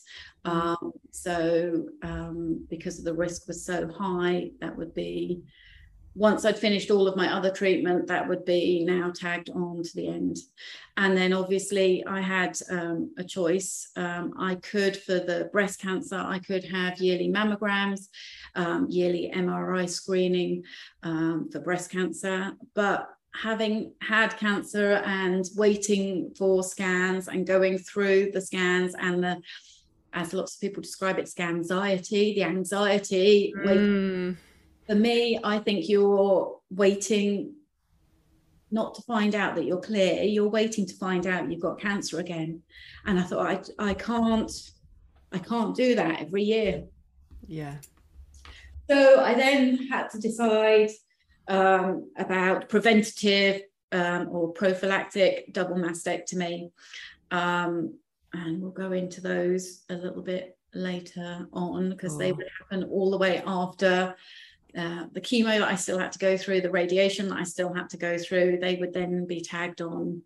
Um, so um, because the risk was so high, that would be once I'd finished all of my other treatment, that would be now tagged on to the end. And then obviously I had um, a choice. Um, I could, for the breast cancer, I could have yearly mammograms, um, yearly MRI screening um, for breast cancer. But having had cancer and waiting for scans and going through the scans and the as lots of people describe it, anxiety, the anxiety, waiting Mm, for me, I think you're waiting not to find out that you're clear. You're waiting to find out you've got cancer again. And I thought, I, I can't, I can't do that every year. yeah. So I then had to decide um, about preventative um, or prophylactic double mastectomy. Um, and we'll go into those a little bit later on because they Oh. would happen all the way after uh, the chemo that I still had to go through, the radiation that I still had to go through. They would then be tagged on.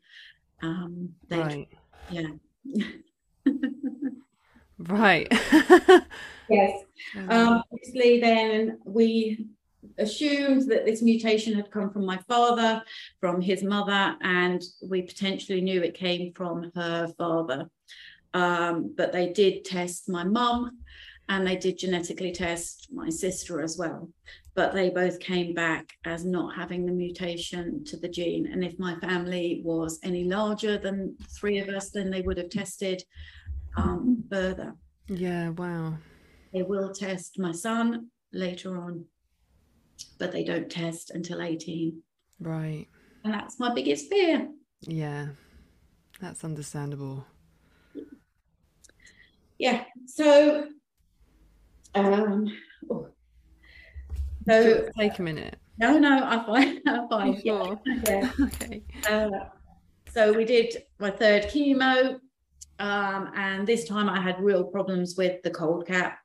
Um, Right. Yeah. Right. yes. Um, obviously, then we assumed that this mutation had come from my father, from his mother, and we potentially knew it came from her father. Um, but they did test my mum and they did genetically test my sister as well. But they both came back as not having the mutation to the gene. And if my family was any larger than three of us, then they would have tested um, further. yeah. Wow. They will test my son later on, but they don't test until 18. Right. And that's my biggest fear. Yeah. That's understandable. Yeah. So, um, oh. so Take a minute. no, no, I'm fine. I'm fine. Yeah. Yeah. Okay. Uh, so we did my third chemo, um, and this time I had real problems with the cold cap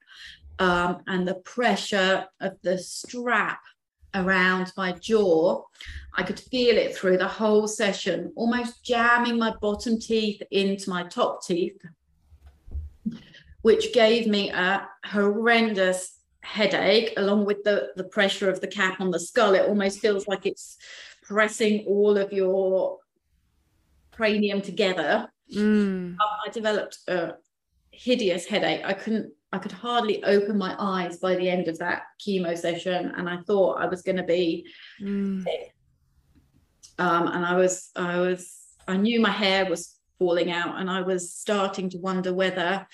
um, and the pressure of the strap around my jaw. I could feel it through the whole session, almost jamming my bottom teeth into my top teeth, which gave me a horrendous headache along with the the pressure of the cap on the skull it almost feels like it's pressing all of your cranium together Mm. i developed a hideous headache i couldn't i could hardly open my eyes by the end of that chemo session and i thought i was going to be Mm. um, and i was i was i knew my hair was falling out and i was starting to wonder whether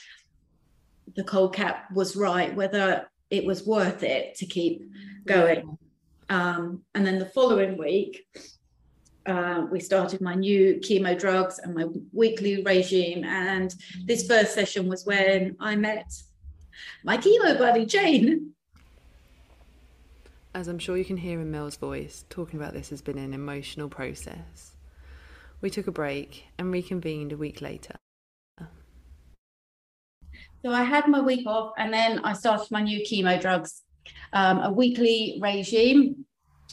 the cold cap was right whether it was worth it to keep going Um, and then the following week, uh, we started my new chemo drugs and my weekly regime. And this first session was when I met my chemo buddy, Jane. As I'm sure you can hear in Mel's voice, talking about this has been an emotional process. We took a break and reconvened a week later. So I had my week off and then I started my new chemo drugs, um, a weekly regime.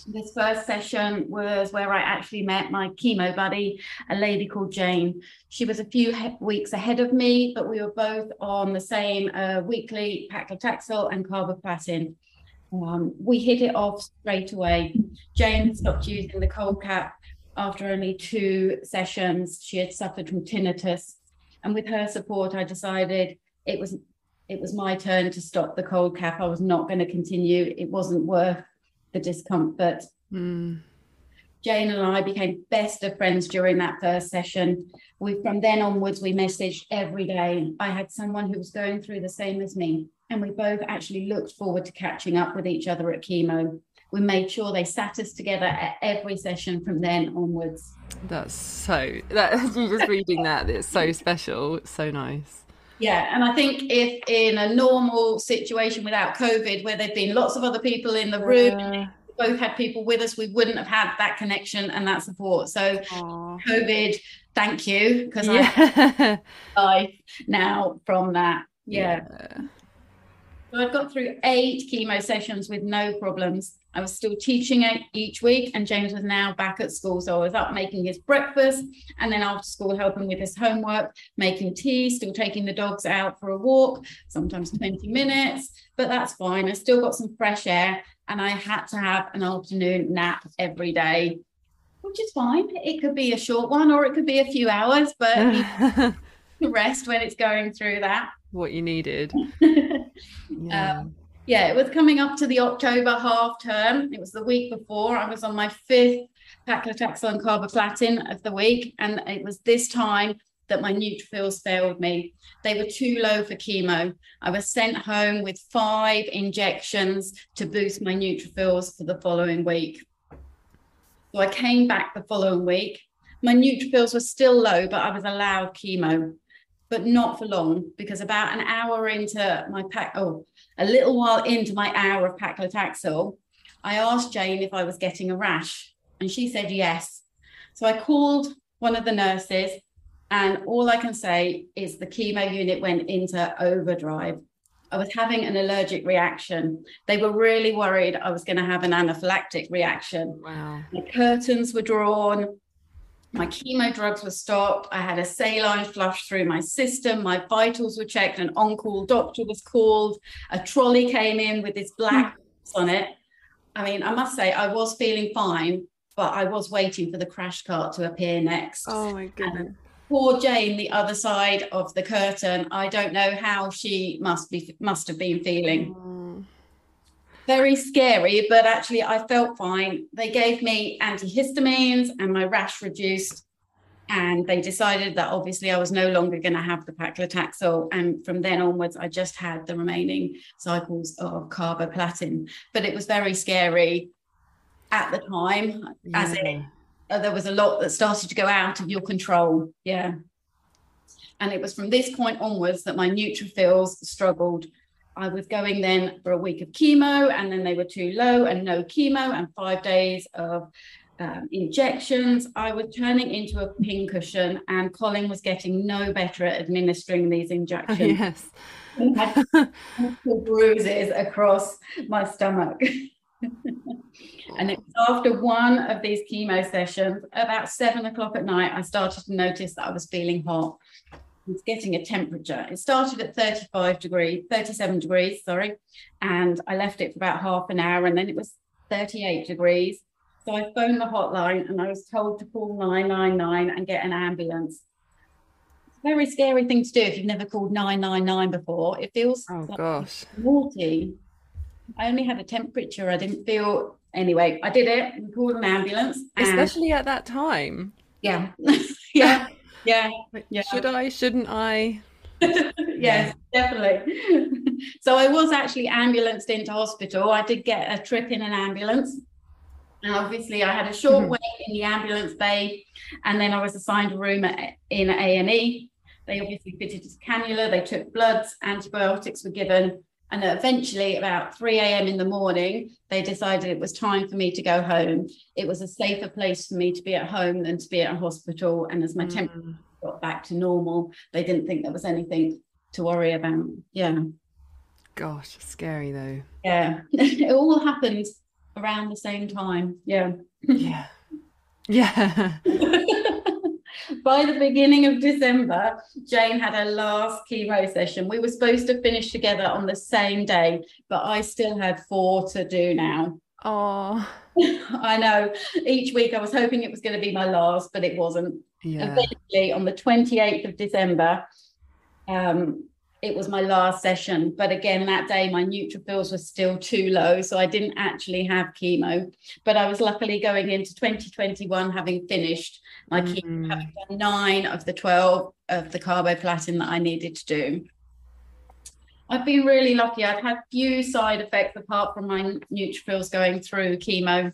This first session was where I actually met my chemo buddy, a lady called Jane. She was a few he- weeks ahead of me, but we were both on the same uh, weekly paclitaxel and carboplatin. Um, we hit it off straight away. Jane stopped using the cold cap after only two sessions. She had suffered from tinnitus, and with her support, I decided it was it was my turn to stop the cold cap. I was not going to continue. It wasn't worth the discomfort. Mm. Jane and I became best of friends during that first session. We from then onwards we messaged every day. I had someone who was going through the same as me, and we both actually looked forward to catching up with each other at chemo. We made sure they sat us together at every session from then onwards. That's so that just reading that it's so special, it's so nice. Yeah, and I think if in a normal situation without COVID, where there'd been lots of other people in the room, yeah both had people with us, we wouldn't have had that connection and that support. So, Aww. COVID, thank you, because yeah. I now from that. Yeah. yeah. So I've got through eight chemo sessions with no problems. I was still teaching each week, and James was now back at school. So I was up making his breakfast, and then after school, helping with his homework, making tea, still taking the dogs out for a walk, sometimes 20 minutes, but that's fine. I still got some fresh air, and I had to have an afternoon nap every day, which is fine. It could be a short one or it could be a few hours, but rest when it's going through that. What you needed. yeah. Um, yeah, it was coming up to the October half term. It was the week before. I was on my fifth paclitaxel and carboplatin of the week, and it was this time that my neutrophils failed me. They were too low for chemo. I was sent home with five injections to boost my neutrophils for the following week. So I came back the following week. My neutrophils were still low, but I was allowed chemo, but not for long because about an hour into my pack, oh, a little while into my hour of paclitaxel, I asked Jane if I was getting a rash, and she said yes. So I called one of the nurses and all I can say is the chemo unit went into overdrive. I was having an allergic reaction. They were really worried I was going to have an anaphylactic reaction. Wow. The curtains were drawn. My chemo drugs were stopped. I had a saline flush through my system. My vitals were checked. An on call doctor was called. A trolley came in with this black hmm. on it. I mean, I must say, I was feeling fine, but I was waiting for the crash cart to appear next. Oh my goodness. And poor Jane, the other side of the curtain, I don't know how she must be must have been feeling. Mm. Very scary, but actually I felt fine. They gave me antihistamines and my rash reduced. And they decided that obviously I was no longer going to have the paclitaxel. And from then onwards, I just had the remaining cycles of carboplatin. But it was very scary at the time, yeah. as it uh, there was a lot that started to go out of your control. Yeah. And it was from this point onwards that my neutrophils struggled. I was going then for a week of chemo, and then they were too low, and no chemo, and five days of um, injections. I was turning into a pincushion, and Colin was getting no better at administering these injections. Oh, yes. had bruises across my stomach. and it was after one of these chemo sessions, about seven o'clock at night, I started to notice that I was feeling hot. Was getting a temperature. It started at 35 degrees, 37 degrees, sorry, and I left it for about half an hour, and then it was 38 degrees. So I phoned the hotline and I was told to call 999 and get an ambulance. It's a very scary thing to do if you've never called 999 before. It feels oh like gosh naughty I only had a temperature. I didn't feel anyway. I did it and called an ambulance. Especially at that time. Yeah. yeah. Yeah. Yeah. Should I? Shouldn't I? yes, definitely. so I was actually ambulanced into hospital. I did get a trip in an ambulance. And obviously, I had a short mm-hmm. wait in the ambulance bay, and then I was assigned a room at, in A and E. They obviously fitted a cannula. They took bloods. Antibiotics were given, and eventually, about 3 a.m. in the morning, they decided it was time for me to go home. It was a safer place for me to be at home than to be at a hospital. And as my mm. temperature got back to normal, they didn't think there was anything to worry about. Yeah. Gosh, scary though. Yeah. it all happened around the same time. Yeah. Yeah. Yeah. by the beginning of December, Jane had her last chemo session. We were supposed to finish together on the same day, but I still had four to do now. Oh, I know. Each week I was hoping it was going to be my last, but it wasn't. Yeah. Eventually, on the 28th of December, um, it was my last session. But again, that day my neutrophils were still too low, so I didn't actually have chemo. But I was luckily going into 2021 having finished my mm. having done nine of the 12 of the carboplatin that I needed to do. I've been really lucky. I've had few side effects apart from my neutrophils going through chemo.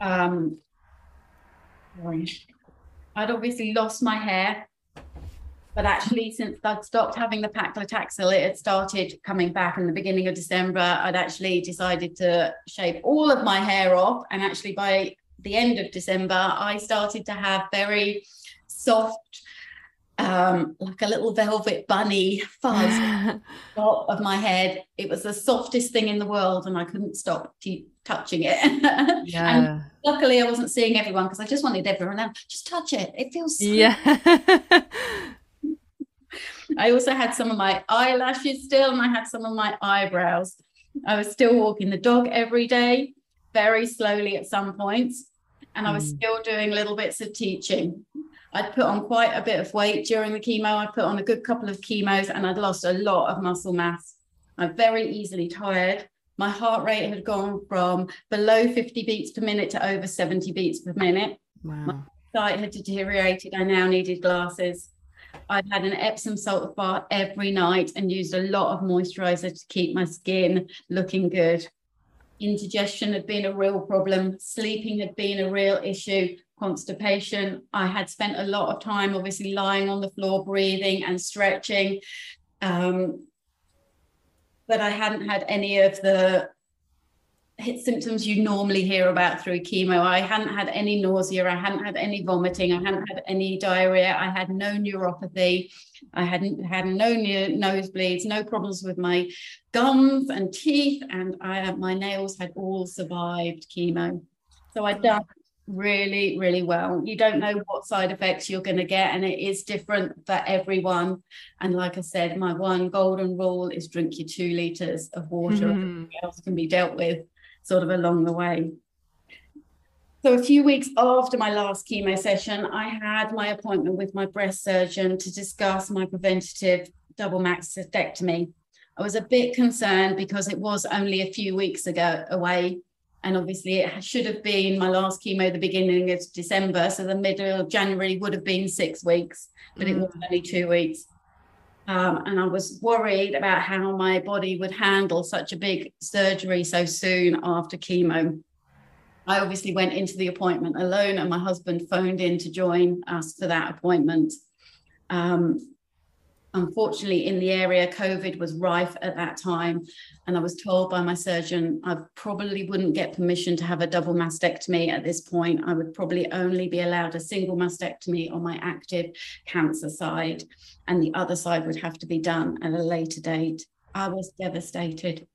Um, I'd obviously lost my hair, but actually, since I'd stopped having the paclitaxel, it had started coming back in the beginning of December. I'd actually decided to shave all of my hair off, and actually, by the end of December, I started to have very soft um, like a little velvet bunny fuzz top of my head. It was the softest thing in the world, and I couldn't stop t- touching it. Yeah. and luckily, I wasn't seeing everyone because I just wanted everyone else just touch it. It feels so yeah. I also had some of my eyelashes still, and I had some of my eyebrows. I was still walking the dog every day, very slowly at some points, and I was mm. still doing little bits of teaching. I'd put on quite a bit of weight during the chemo. I put on a good couple of chemos and I'd lost a lot of muscle mass. I'm very easily tired. My heart rate had gone from below 50 beats per minute to over 70 beats per minute. Wow. My sight had deteriorated. I now needed glasses. I've had an Epsom salt bath every night and used a lot of moisturizer to keep my skin looking good. Indigestion had been a real problem. Sleeping had been a real issue constipation. I had spent a lot of time, obviously, lying on the floor, breathing and stretching. Um, but I hadn't had any of the symptoms you normally hear about through chemo. I hadn't had any nausea. I hadn't had any vomiting. I hadn't had any diarrhea. I had no neuropathy. I hadn't had no nosebleeds, no problems with my gums and teeth, and I, my nails had all survived chemo. So I'd done really, really well. You don't know what side effects you're going to get, and it is different for everyone. And like I said, my one golden rule is drink your two liters of water. Mm-hmm. else can be dealt with sort of along the way. So, a few weeks after my last chemo session, I had my appointment with my breast surgeon to discuss my preventative double mastectomy. I was a bit concerned because it was only a few weeks ago away and obviously it should have been my last chemo the beginning of December, so the middle of January would have been six weeks, but mm. it was only two weeks. Um, and I was worried about how my body would handle such a big surgery so soon after chemo. I obviously went into the appointment alone, and my husband phoned in to join us for that appointment. Um, unfortunately in the area covid was rife at that time and i was told by my surgeon i probably wouldn't get permission to have a double mastectomy at this point i would probably only be allowed a single mastectomy on my active cancer side and the other side would have to be done at a later date i was devastated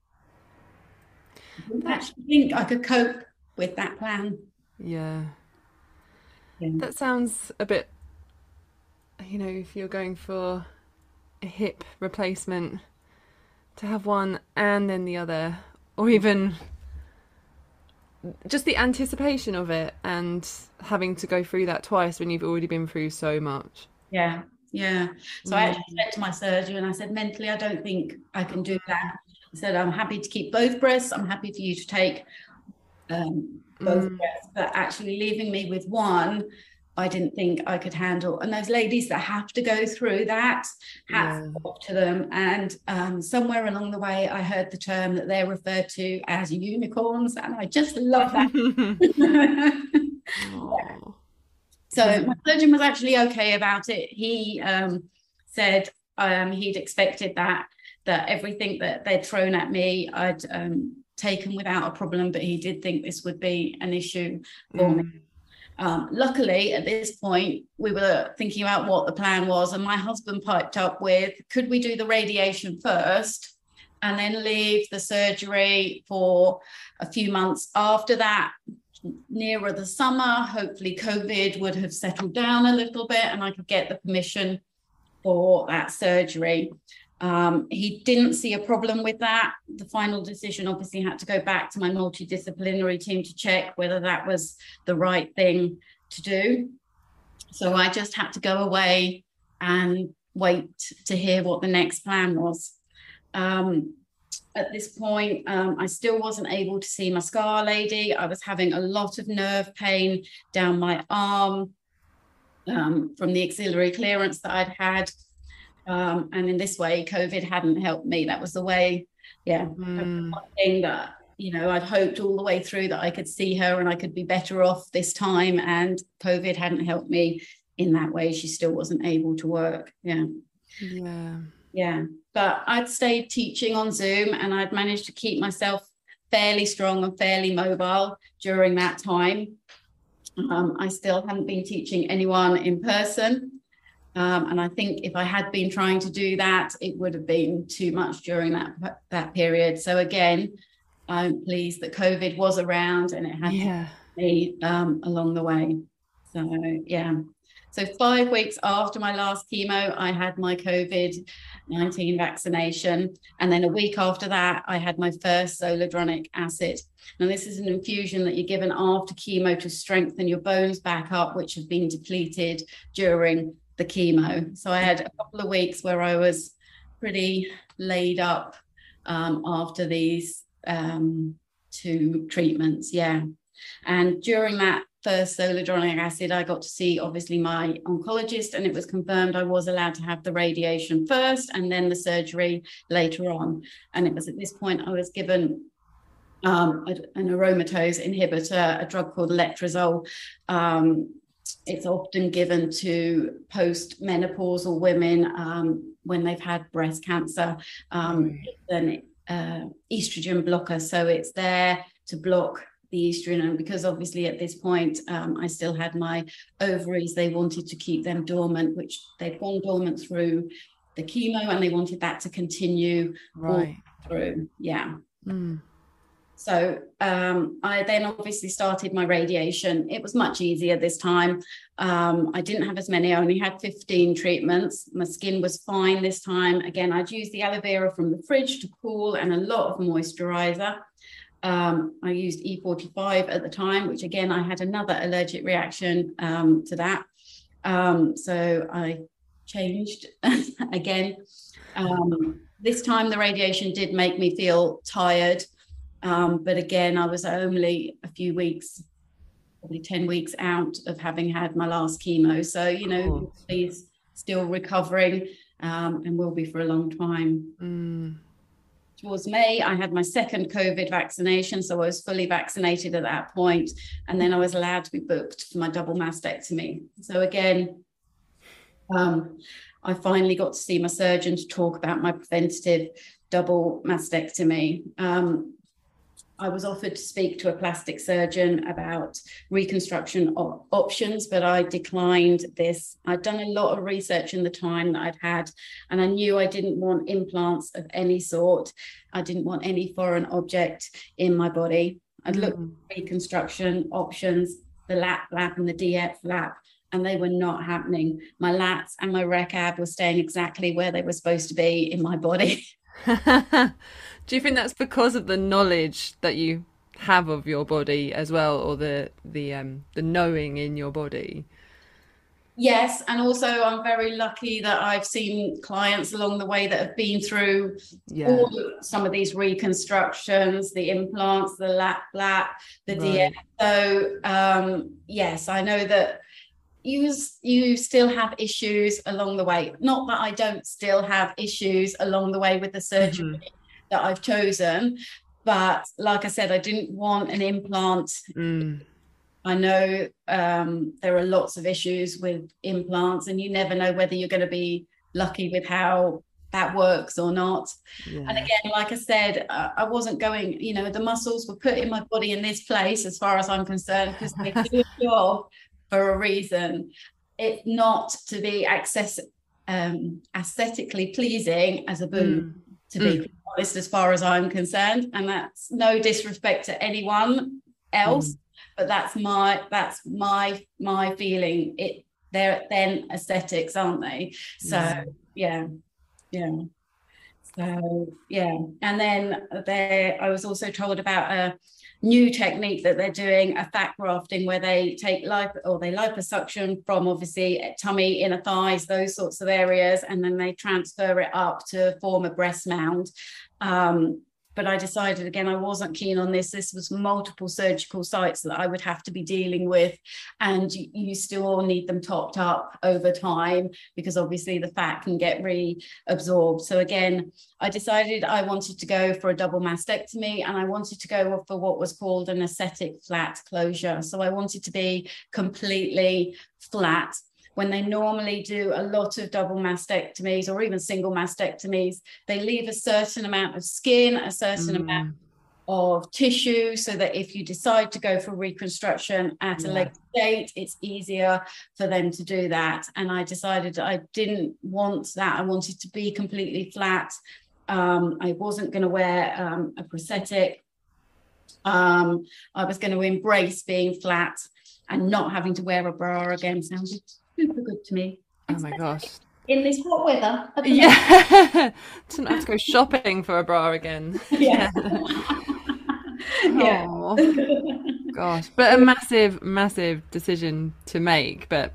i didn't actually think i could cope with that plan yeah. yeah. That sounds a bit, you know, if you're going for hip replacement to have one and then the other or even just the anticipation of it and having to go through that twice when you've already been through so much yeah yeah so mm. i actually said to my surgeon and i said mentally i don't think i can do that i said i'm happy to keep both breasts i'm happy for you to take um, both mm. breasts but actually leaving me with one I didn't think I could handle. And those ladies that have to go through that, hats yeah. off to them. And um, somewhere along the way, I heard the term that they're referred to as unicorns, and I just love that. So my surgeon was actually okay about it. He um, said um, he'd expected that that everything that they'd thrown at me, I'd um, taken without a problem, but he did think this would be an issue for mm. me. Um, luckily, at this point, we were thinking about what the plan was, and my husband piped up with, "Could we do the radiation first, and then leave the surgery for a few months after that?" Nearer the summer, hopefully, COVID would have settled down a little bit, and I could get the permission for that surgery. Um, he didn't see a problem with that. The final decision obviously had to go back to my multidisciplinary team to check whether that was the right thing to do. So I just had to go away and wait to hear what the next plan was. Um, at this point, um, I still wasn't able to see my scar lady. I was having a lot of nerve pain down my arm um, from the axillary clearance that I'd had. Um, and in this way, COVID hadn't helped me. That was the way, yeah, mm. thing that you know I'd hoped all the way through that I could see her and I could be better off this time. And COVID hadn't helped me in that way. She still wasn't able to work. Yeah. Yeah. Yeah. But I'd stayed teaching on Zoom and I'd managed to keep myself fairly strong and fairly mobile during that time. Um, I still hadn't been teaching anyone in person. Um, and I think if I had been trying to do that, it would have been too much during that that period. So again, I'm pleased that COVID was around and it had yeah. me um, along the way. So yeah. So five weeks after my last chemo, I had my COVID 19 vaccination. And then a week after that, I had my first zoledronic acid. Now, this is an infusion that you're given after chemo to strengthen your bones back up, which have been depleted during the chemo. So I had a couple of weeks where I was pretty laid up um, after these um, two treatments. Yeah. And during that first zoledronic acid, I got to see obviously my oncologist, and it was confirmed I was allowed to have the radiation first and then the surgery later on. And it was at this point I was given um, an aromatase inhibitor, a drug called letrozole. Um, it's often given to post-menopausal women um, when they've had breast cancer. Um, an uh, estrogen blocker, so it's there to block the estrogen. And because obviously at this point um, I still had my ovaries, they wanted to keep them dormant, which they'd gone dormant through the chemo, and they wanted that to continue right through. Yeah. Mm. So um, I then obviously started my radiation. It was much easier this time. Um, I didn't have as many, I only had 15 treatments. My skin was fine this time. Again, I'd used the aloe vera from the fridge to cool and a lot of moisturizer. Um, I used E45 at the time, which again, I had another allergic reaction um, to that. Um, so I changed again. Um, this time, the radiation did make me feel tired. Um, but again, I was only a few weeks, probably 10 weeks out of having had my last chemo. So, you know, he's still recovering um, and will be for a long time. Mm. Towards May, I had my second COVID vaccination. So I was fully vaccinated at that point, And then I was allowed to be booked for my double mastectomy. So again, um, I finally got to see my surgeon to talk about my preventative double mastectomy. Um, I was offered to speak to a plastic surgeon about reconstruction op- options, but I declined this. I'd done a lot of research in the time that I'd had, and I knew I didn't want implants of any sort. I didn't want any foreign object in my body. I'd looked mm. at reconstruction options, the lat flap and the DF flap, and they were not happening. My lats and my rec ab were staying exactly where they were supposed to be in my body. Do you think that's because of the knowledge that you have of your body as well, or the the um the knowing in your body? Yes, and also I'm very lucky that I've seen clients along the way that have been through yeah. all some of these reconstructions, the implants, the lap lap, the right. DF. So um, yes, I know that you you still have issues along the way. Not that I don't still have issues along the way with the surgery mm-hmm. that I've chosen, but like I said, I didn't want an implant. Mm. I know um, there are lots of issues with implants, and you never know whether you're going to be lucky with how that works or not. Yeah. And again, like I said, uh, I wasn't going, you know, the muscles were put in my body in this place, as far as I'm concerned, because they do a job for a reason. It's not to be access um, aesthetically pleasing as a boob, mm. to be mm. honest, as far as I'm concerned. And that's no disrespect to anyone else, mm. but that's my that's my my feeling. It they're then aesthetics, aren't they? So yeah, yeah. So yeah, and then there I was also told about a new technique that they're doing, a fat grafting, where they take life or they liposuction from obviously tummy, inner thighs, those sorts of areas, and then they transfer it up to form a breast mound. Um, but I decided again I wasn't keen on this. This was multiple surgical sites that I would have to be dealing with, and you, still need them topped up over time because obviously the fat can get reabsorbed. So again, I decided I wanted to go for a double mastectomy, and I wanted to go for what was called an aesthetic flat closure. So I wanted to be completely flat when they normally do a lot of double mastectomies or even single mastectomies, they leave a certain amount of skin, a certain mm. amount of tissue so that if you decide to go for reconstruction at yeah. a later date, it's easier for them to do that. And I decided I didn't want that. I wanted to be completely flat. Um, I wasn't going to wear um, a prosthetic. Um, I was going to embrace being flat and not having to wear a bra again. Sounded super good to me. Oh my gosh. In this hot weather. Yeah. Didn't have to go shopping for a bra again. Yeah. yeah. gosh. But a massive, massive decision to make. But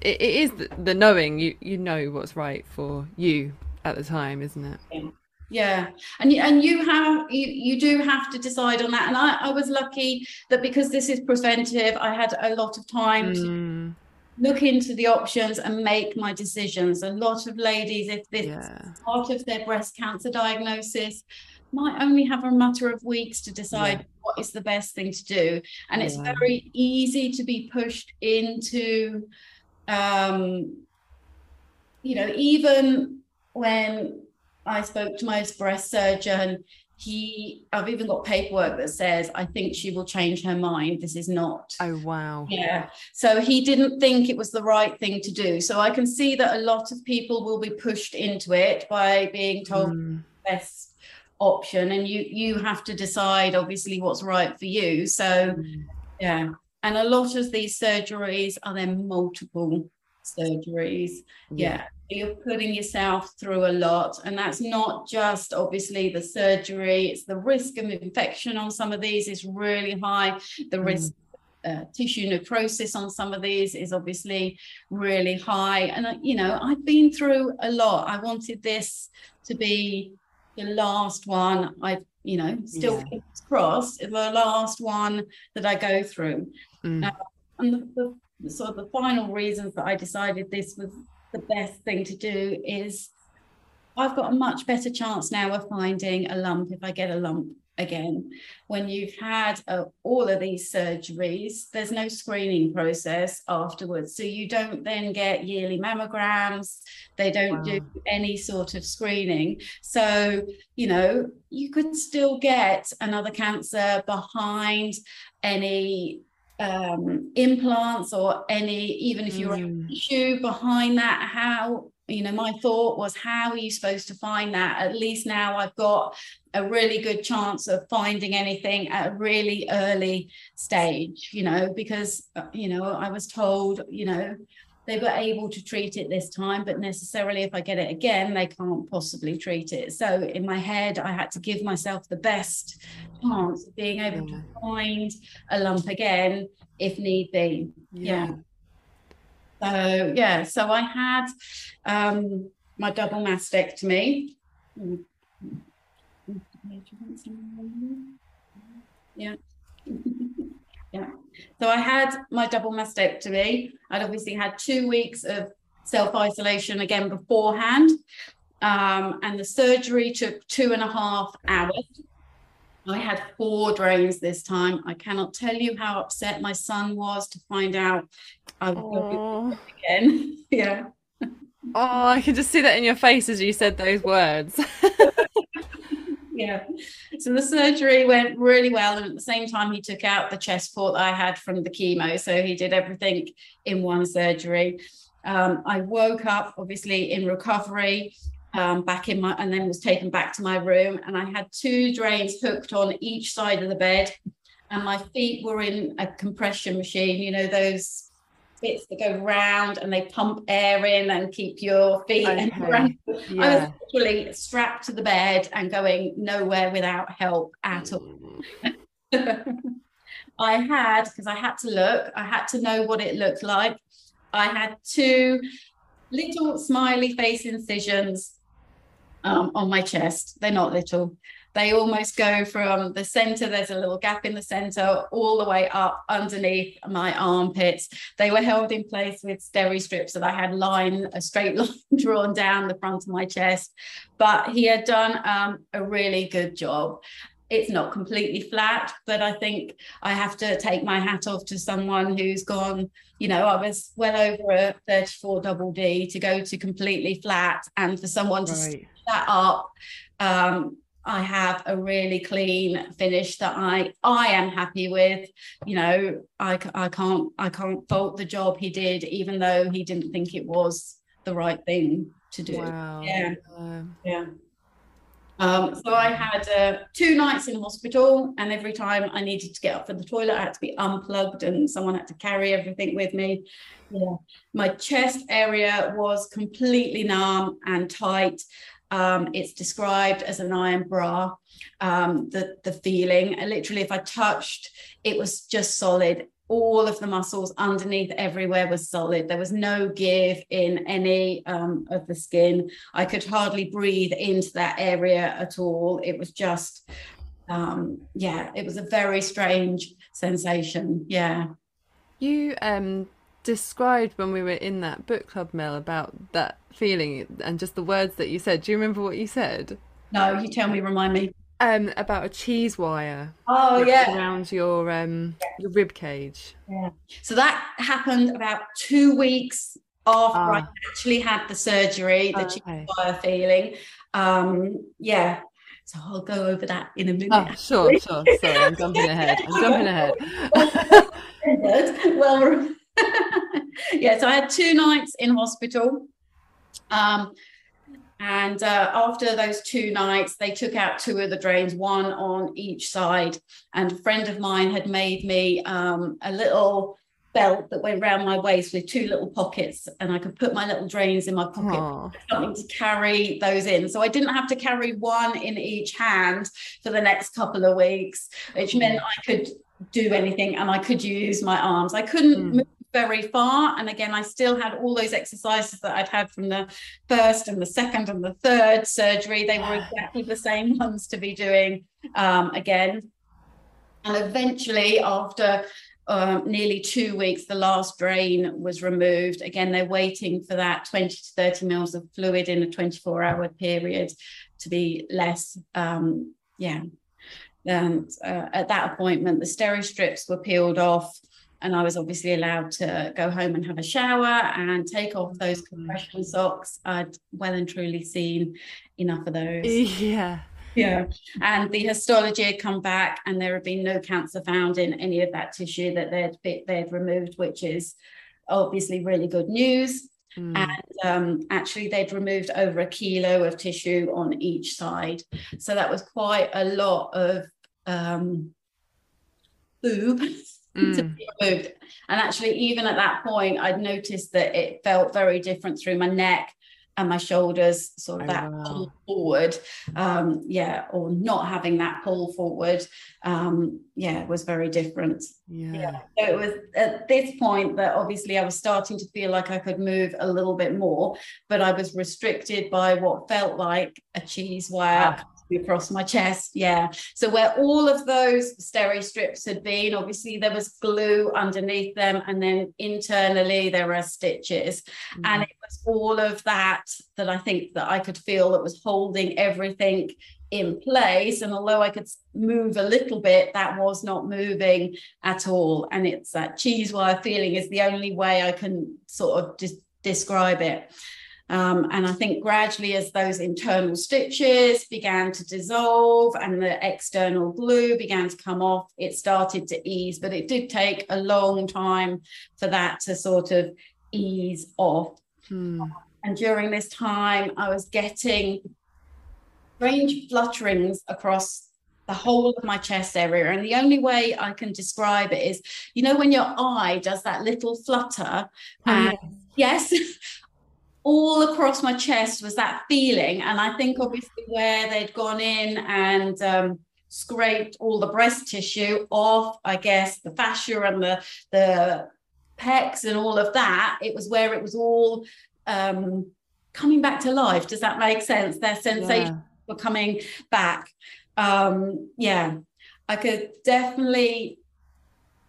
it, it is the knowing you, you know what's right for you at the time, isn't it? Yeah yeah and you, and you have you, you do have to decide on that and I, I was lucky that because this is preventive i had a lot of time mm. to look into the options and make my decisions. A lot of ladies, if this yeah. part of their breast cancer diagnosis, might only have a matter of weeks to decide yeah. what is the best thing to do. And yeah. it's very easy to be pushed into, um, you know, even when I spoke to my breast surgeon, he i've even got paperwork that says i think she will change her mind. This is not oh wow. Yeah. So he didn't think it was the right thing to do. So i can see that a lot of people will be pushed into it by being told mm. best option and you you have to decide obviously what's right for you. So mm. yeah. And a lot of these surgeries are then multiple surgeries yeah. yeah you're putting yourself through a lot and that's not just obviously the surgery it's the risk of infection on some of these is really high the mm. risk uh, tissue necrosis on some of these is obviously really high and uh, you know i've been through a lot i wanted this to be the last one i you know still yeah. crossed the last one that i go through mm. uh, and the, the sort of the final reasons that i decided this was the best thing to do is I've got a much better chance now of finding a lump if I get a lump again. When you've had uh, all of these surgeries, there's no screening process afterwards. So you don't then get yearly mammograms, they don't wow. do any sort of screening. So, you know, you could still get another cancer behind any um, implants or any, even if you're mm. a issue behind that, how, you know, my thought was, how are you supposed to find that? At least now I've got a really good chance of finding anything at a really early stage, you know, because, uh, you know, I was told, you know, they were able to treat it this time, but necessarily if I get it again, they can't possibly treat it. So in my head, I had to give myself the best chance of being able yeah. to find a lump again if need be. Yeah. yeah. So yeah, so I had um, my double mastectomy. Yeah. Yeah. So I had my double mastectomy. I'd obviously had two weeks of self isolation again beforehand. Um, and the surgery took two and a half hours. I had four drains this time. I cannot tell you how upset my son was to find out I was again. yeah. Oh, I can just see that in your face as you said those words. yeah. So the surgery went really well. And at the same time, he took out the chest port I had from the chemo. So he did everything in one surgery. Um, I woke up obviously in recovery. Um, back in my and then was taken back to my room and I had two drains hooked on each side of the bed and my feet were in a compression machine you know those bits that go round and they pump air in and keep your feet okay. yeah. I was literally strapped to the bed and going nowhere without help at all. I had, because I had to look, I had to know what it looked like. I had two little smiley face incisions um, on my chest. They're not little. They almost go from the center, there's a little gap in the center, all the way up underneath my armpits. They were held in place with steri strips that I had line, a straight line drawn down the front of my chest. But he had done um, a really good job it's not completely flat, but I think I have to take my hat off to someone who's gone, you know, I was well over a 34 double D to go to completely flat and for someone to right. that up. Um, I have a really clean finish that I I am happy with. You know, I, I can't I can't fault the job he did, even though he didn't think it was the right thing to do. Wow. Yeah. yeah. Um, so I had uh, two nights in hospital, and every time I needed to get up for the toilet, I had to be unplugged, and someone had to carry everything with me. Yeah, my chest area was completely numb and tight. Um, it's described as an iron bra. Um, the the feeling, literally, if I touched, it was just solid all of the muscles underneath everywhere was solid. There was no give in any um, of the skin. I could hardly breathe into that area at all. It was just, um, yeah, it was a very strange sensation. Yeah. You um, described when we were in that book club, Mel, about that feeling and just the words that you said. Do you remember what you said? No, you tell me, remind me. Um, about a cheese wire. Oh yeah, around your um yeah. your rib cage. Yeah. So that happened about two weeks after ah. I actually had the surgery, the oh, cheese okay. wire feeling. Um, yeah. So I'll go over that in a minute. Oh, sure, sure. Sorry, I'm jumping ahead. I'm jumping ahead. well, yeah. So I had two nights in hospital. Um, and uh, after those two nights, they took out two of the drains, one on each side. And a friend of mine had made me um, a little belt that went around my waist with two little pockets, and I could put my little drains in my pocket, something to carry those in. So I didn't have to carry one in each hand for the next couple of weeks, which meant I could do anything and I could use my arms. I couldn't mm. move very far. And again, I still had all those exercises that I'd had from the first and the second and the third surgery. They were exactly the same ones to be doing um, again. And eventually, after um, nearly two weeks, the last drain was removed. Again, they're waiting for that 20 to 30 mils of fluid in a 24 hour period to be less, um, yeah. And uh, at that appointment, the steri strips were peeled off and I was obviously allowed to go home and have a shower and take off those mm. compression socks. I'd well and truly seen enough of those. Yeah. Yeah. And the histology had come back and there had been no cancer found in any of that tissue that they'd they'd removed, which is obviously really good news. Mm. And um, actually, they'd removed over a kilo of tissue on each side. So that was quite a lot of um, boob mm. to be removed. And actually, even at that point, I'd noticed that it felt very different through my neck and my shoulders, sort of oh, that wow. pull forward. Um, yeah, or not having that pull forward. Um, yeah, was very different. Yeah. yeah. So it was at this point that obviously I was starting to feel like I could move a little bit more, but I was restricted by what felt like a cheese wire. Across my chest. Yeah. So where all of those steri strips had been, obviously there was glue underneath them, and then internally there are stitches. Mm-hmm. And it was all of that that I think that I could feel that was holding everything in place. And although I could move a little bit, that was not moving at all. And it's that cheese wire feeling is the only way I can sort of just describe it. Um, and I think gradually, as those internal stitches began to dissolve and the external glue began to come off, it started to ease. But it did take a long time for that to sort of ease off. Hmm. And during this time, I was getting strange flutterings across the whole of my chest area. And the only way I can describe it is, you know, when your eye does that little flutter. Oh, and yes, all across my chest was that feeling. And I think obviously where they'd gone in and um, scraped all the breast tissue off, I guess, the fascia and the the pecs and all of that. It was where it was all um, coming back to life. Does that make sense? Their sensations yeah. were coming back. Um, yeah, I could definitely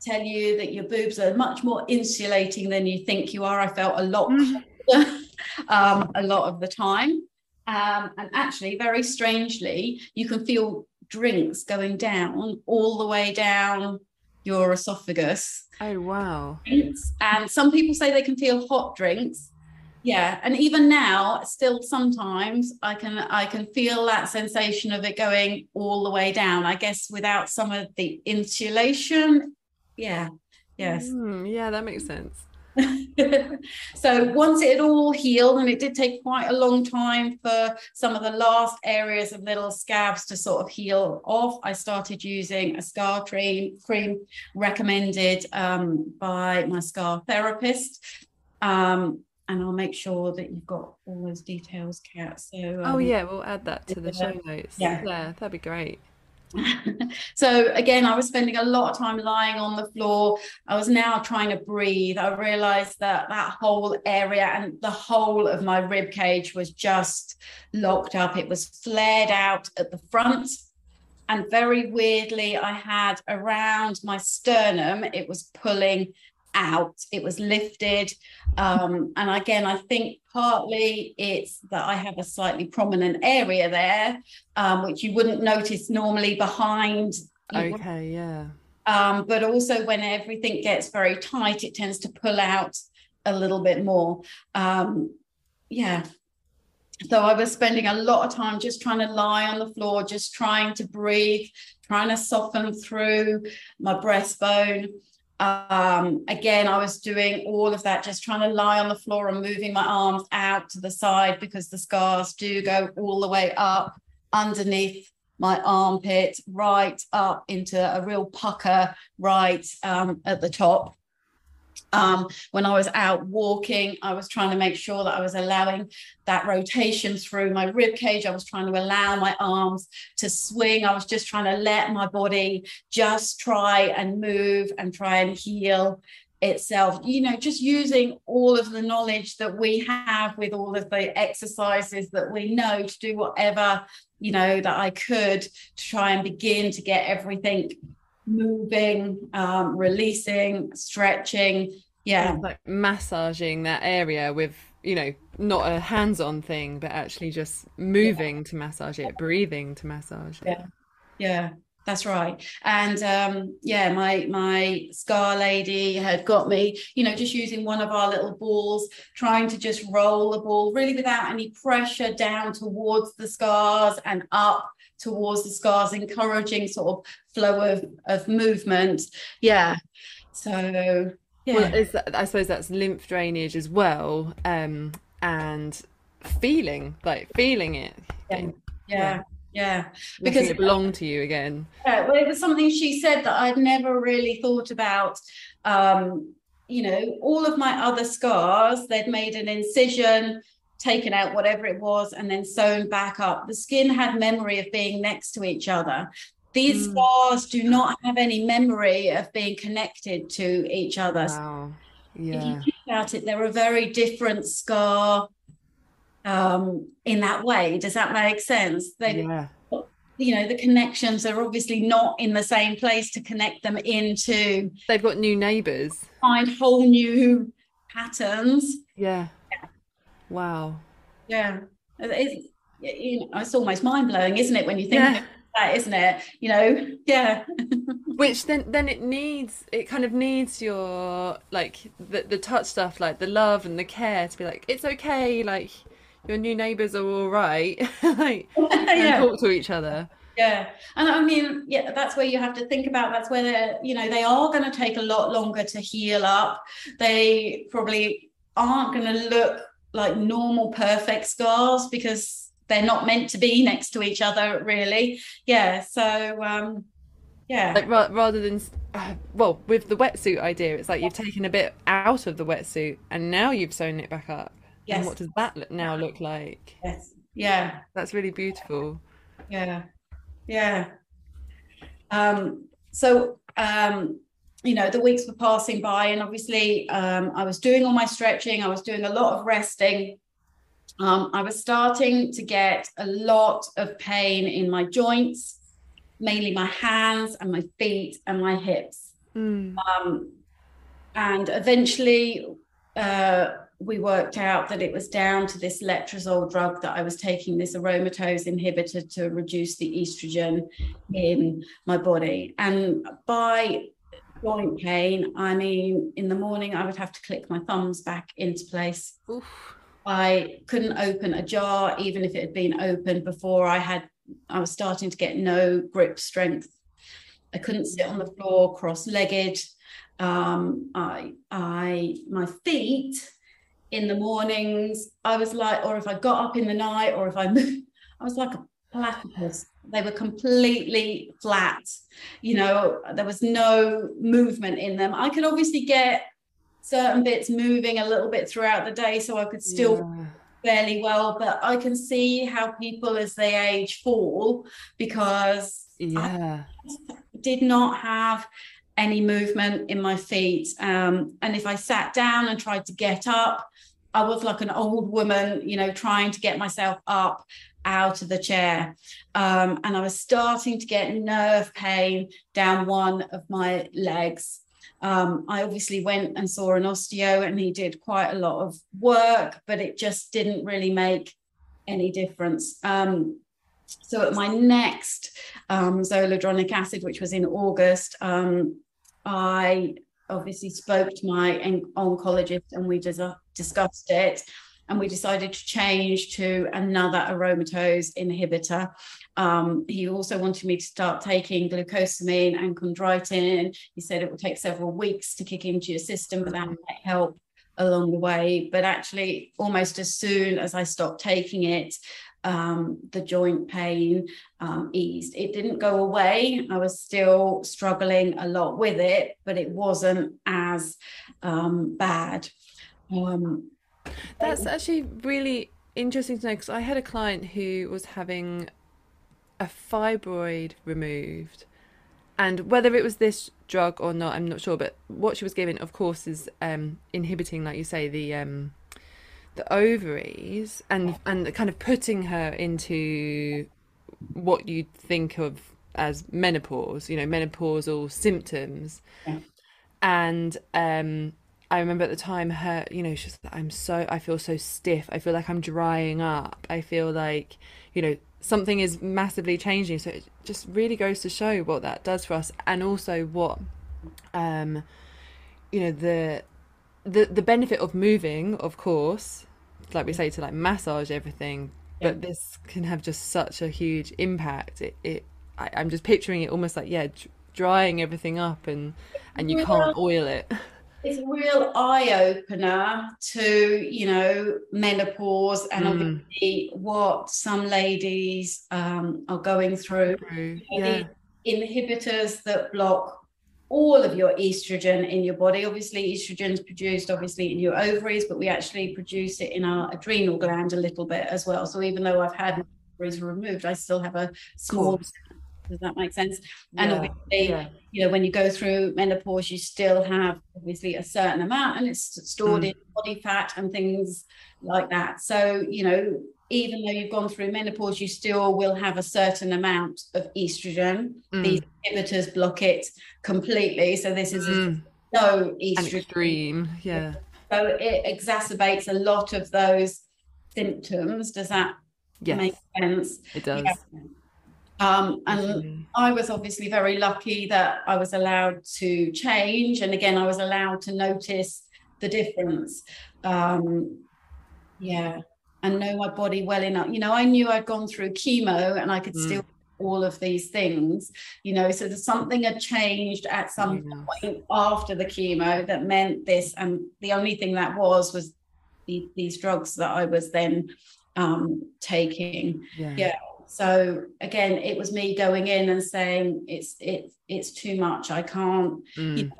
tell you that your boobs are much more insulating than you think you are. I felt a lot, mm-hmm. um, a lot of the time. Um, and actually, very strangely, you can feel drinks going down all the way down your esophagus. Oh, wow. And some people say they can feel hot drinks. Yeah, and even now, still sometimes I can I can feel that sensation of it going all the way down. I guess without some of the insulation. Yeah. Yes. Mm, yeah, that makes sense. so once it had all healed, and it did take quite a long time for some of the last areas of little scabs to sort of heal off, I started using a scar cream, cream recommended um, by my scar therapist. Um, and I'll make sure that you've got all those details, Kat. So oh, um, oh yeah, we'll add that to the show notes. Yeah, yeah that'd be great. So again, I was spending a lot of time lying on the floor. I was now trying to breathe. I realized that that whole area and the whole of my rib cage was just locked up. It was flared out at the front. And very weirdly, I had around my sternum, it was pulling out, it was lifted. Um, and again, I think partly it's that I have a slightly prominent area there, um, which you wouldn't notice normally behind. Okay, yeah. Um, but also, when everything gets very tight, it tends to pull out a little bit more. Um, yeah. So I was spending a lot of time just trying to lie on the floor, just trying to breathe, trying to soften through my breastbone um, again, I was doing all of that, just trying to lie on the floor and moving my arms out to the side because the scars do go all the way up underneath my armpit, right up into a real pucker right um, at the top. Um, when I was out walking, I was trying to make sure that I was allowing that rotation through my rib cage. I was trying to allow my arms to swing. I was just trying to let my body just try and move and try and heal itself you know just using all of the knowledge that we have with all of the exercises that we know to do whatever you know that i could to try and begin to get everything moving, um, releasing, stretching. Yeah. Like massaging that area with, you know, not a hands on thing, but actually just moving yeah. to massage it, breathing to massage it. Yeah. Yeah. That's right. And um, yeah, my my scar lady had got me, you know, just using one of our little balls, trying to just roll the ball really without any pressure down towards the scars and up towards the scars, encouraging sort of flow of, of movement. Yeah. So yeah. Well, that, I suppose that's lymph drainage as well. Um, and feeling, like feeling it. Yeah. yeah. yeah. because it belonged to you again. Yeah, well, it was something she said that I'd never really thought about. Um, you know, all of my other scars, they'd made an incision, taken out whatever it was and then sewn back up. The skin had memory of being next to each other. These mm. scars do not have any memory of being connected to each other. Wow. Yeah. If you think about it, they're a very different scar um, in that way. Does that make sense? They, yeah. You know, the connections are obviously not in the same place to connect them into. They've got new neighbours. Find whole new patterns. Yeah Wow. Yeah. It's, you know, it's almost mind blowing, isn't it, when you think yeah. that, isn't it? You know, yeah. Which then then it needs it kind of needs your like the the touch stuff, like the love and the care to be like, it's okay, like your new neighbours are all right. like yeah. talk to each other. Yeah. And I mean, yeah, that's where you have to think about that's where they're, you know, they are going to take a lot longer to heal up. They probably aren't going to look like normal perfect scars because they're not meant to be next to each other really. Yeah so um yeah. Like ra- rather than uh, well with the wetsuit idea it's like you've taken a bit out of the wetsuit and now you've sewn it back up. Yes. and what does that now look like? Yes. Yeah. That's really beautiful. Yeah. Yeah. Um, so, um, you know, the weeks were passing by, and obviously, um, I was doing all my stretching, I was doing a lot of resting. Um, I was starting to get a lot of pain in my joints, mainly my hands and my feet and my hips. Mm. Um, and eventually, uh, we worked out that it was down to this letrozole drug that I was taking, this aromatase inhibitor to reduce the estrogen in my body. And by joint pain, I mean, in the morning, I would have to click my thumbs back into place. Oof. I couldn't open a jar, even if it had been opened before I had, I was starting to get no grip strength. I couldn't sit on the floor cross legged. Um, I, I, my feet in the mornings, I was like, or if I got up in the night, or if I moved, I was like a platypus. They were completely flat. You know, there was no movement in them. I could obviously get certain bits moving a little bit throughout the day, so I could still Yeah. fairly well. But I can see how people as they age fall because Yeah. did not have any movement in my feet. Um, and if I sat down and tried to get up, I was like an old woman, you know, trying to get myself up out of the chair. Um, and I was starting to get nerve pain down one of my legs. Um, I obviously went and saw an osteo, and he did quite a lot of work, but it just didn't really make any difference. Um, so at my next um, zoledronic acid, which was in August, um, I obviously spoke to my oncologist and we dis- discussed it. And we decided to change to another aromatase inhibitor. Um, he also wanted me to start taking glucosamine and chondroitin. He said it will take several weeks to kick into your system, but that might help along the way. But actually, almost as soon as I stopped taking it, um, the joint pain um, eased. It didn't go away. I was still struggling a lot with it, but it wasn't as um, bad. Um, That's actually really interesting to know because I had a client who was having a fibroid removed, and whether it was this drug or not, I'm not sure. But what she was given, of course, is um, inhibiting, like you say, the um, the ovaries and and kind of putting her into what you'd think of as menopause. You know, menopausal symptoms, Yeah. and um, I remember at the time her, you know, she's like, I'm so, I feel so stiff. I feel like I'm drying up. I feel like, you know, something is massively changing. So it just really goes to show what that does for us and also what, um, you know, the, the, the benefit of moving, of course, like we say to like massage everything, but this can have just such a huge impact. It, it, I, I'm just picturing it almost like, yeah, d- drying everything up and, and you can't oil it. it's a real eye opener to you know menopause and Mm. obviously what some ladies um, are going through. Yeah. inhibitors that block all of your estrogen in your body. Obviously, estrogen is produced obviously in your ovaries, but we actually produce it in our adrenal gland a little bit as well. So even though I've had ovaries removed, I still have a small. Does that make sense? And Yeah. obviously, Yeah. you know, when you go through menopause, you still have obviously a certain amount, and it's stored Mm. in body fat and things like that. So, you know, even though you've gone through menopause, you still will have a certain amount of estrogen. Mm. These inhibitors block it completely. So this is Mm. no An estrogen. extreme. Yeah. So it exacerbates a lot of those symptoms. Does that Yes, make sense? it does. Yeah. Um, and. I was obviously very lucky that I was allowed to change. And again, I was allowed to notice the difference. Um, yeah. And know my body well enough. You know, I knew I'd gone through chemo and I could Mm. still all of these things, you know, so that something had changed at some Yeah. point after the chemo that meant this. And the only thing that was was the, these drugs that I was then um, taking Yeah. yeah so again it was me going in and saying it's it's it's too much. I can't. You Mm. know,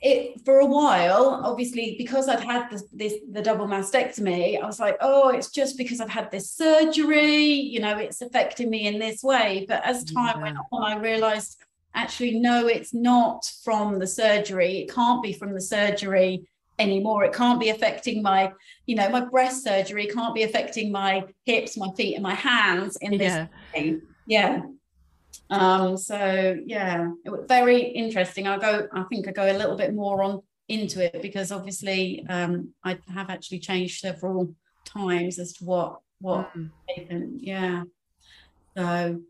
it for a while obviously because i'd had this, this the double mastectomy i was like oh it's just because i've had this surgery. You know it's affecting me in this way. But as time went on i realized actually, no, it's not from the surgery. It can't be from the surgery anymore. It can't be affecting my, you know, my breast surgery can't be affecting my hips, my feet, and my hands in this Yeah. way. Yeah. Um, so yeah, it was very interesting. I'll go, I think I go a little bit more on into it because obviously um I have actually changed several times as to what what Mm. happened. Yeah. So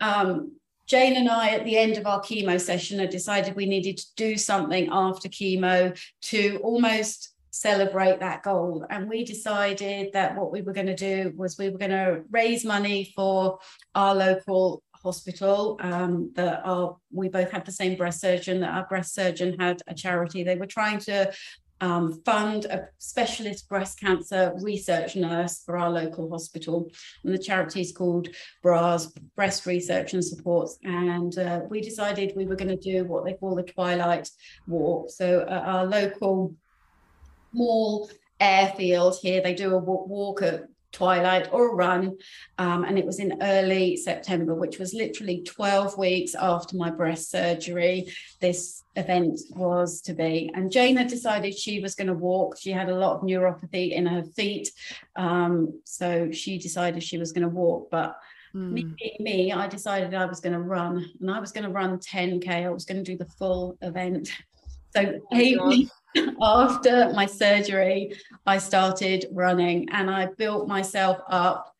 um Jane and I, at the end of our chemo session, had decided we needed to do something after chemo to almost celebrate that goal. And we decided that what we were going to do was we were going to raise money for our local hospital. Um, that our we both had the same breast surgeon. That our breast surgeon had a charity. They were trying to um, fund a specialist breast cancer research nurse for our local hospital, and the charity is called BRAS, Breast Research and Supports. And uh, we decided we were going to do what they call the Twilight Walk. So at our local mall airfield here, they do a walk at twilight or a run. Um, and it was in early September, which was literally 12 weeks after my breast surgery. This event was to be. And Jane had decided she was going to walk. She had a lot of neuropathy in her feet. Um, so she decided she was going to walk. But me Mm. being me, I decided I was going to run and I was going to run 10K. I was going to do the full event. So eight weeks after my surgery, I started running and I built myself up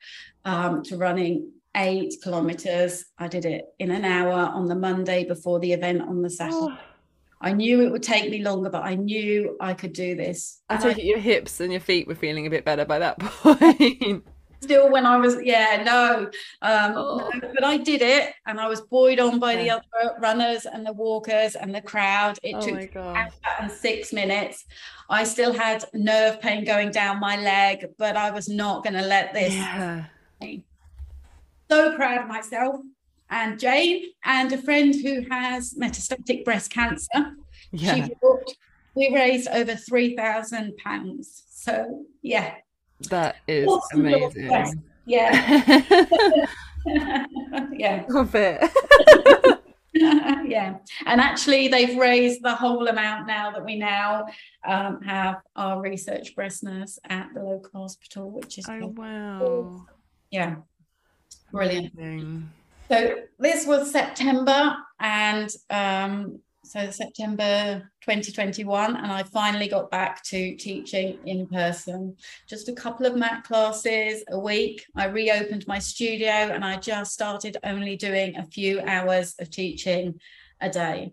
um, to running eight kilometers. I did it in an hour on the Monday before the event on the Saturday. Oh, I knew it would take me longer, but I knew I could do this. I take it your hips and your feet were feeling a bit better by that point. still when I was yeah no um Oh. no, but I did it and I was buoyed on by the other runners and the walkers and the crowd it Oh took and six minutes I still had nerve pain going down my leg but I was not going to let this Yeah. so proud of myself and Jane and a friend who has metastatic breast cancer Yeah. we raised over three thousand pounds so yeah That is Awesome amazing. yeah yeah Love it. yeah and actually they've raised the whole amount now that we now um, have our research breast nurse at the local hospital which is Oh wow. yeah brilliant Amazing. So this was september and um, so september 2021 and i finally got back to teaching in person just a couple of mat classes a week i reopened my studio and i just started only doing a few hours of teaching a day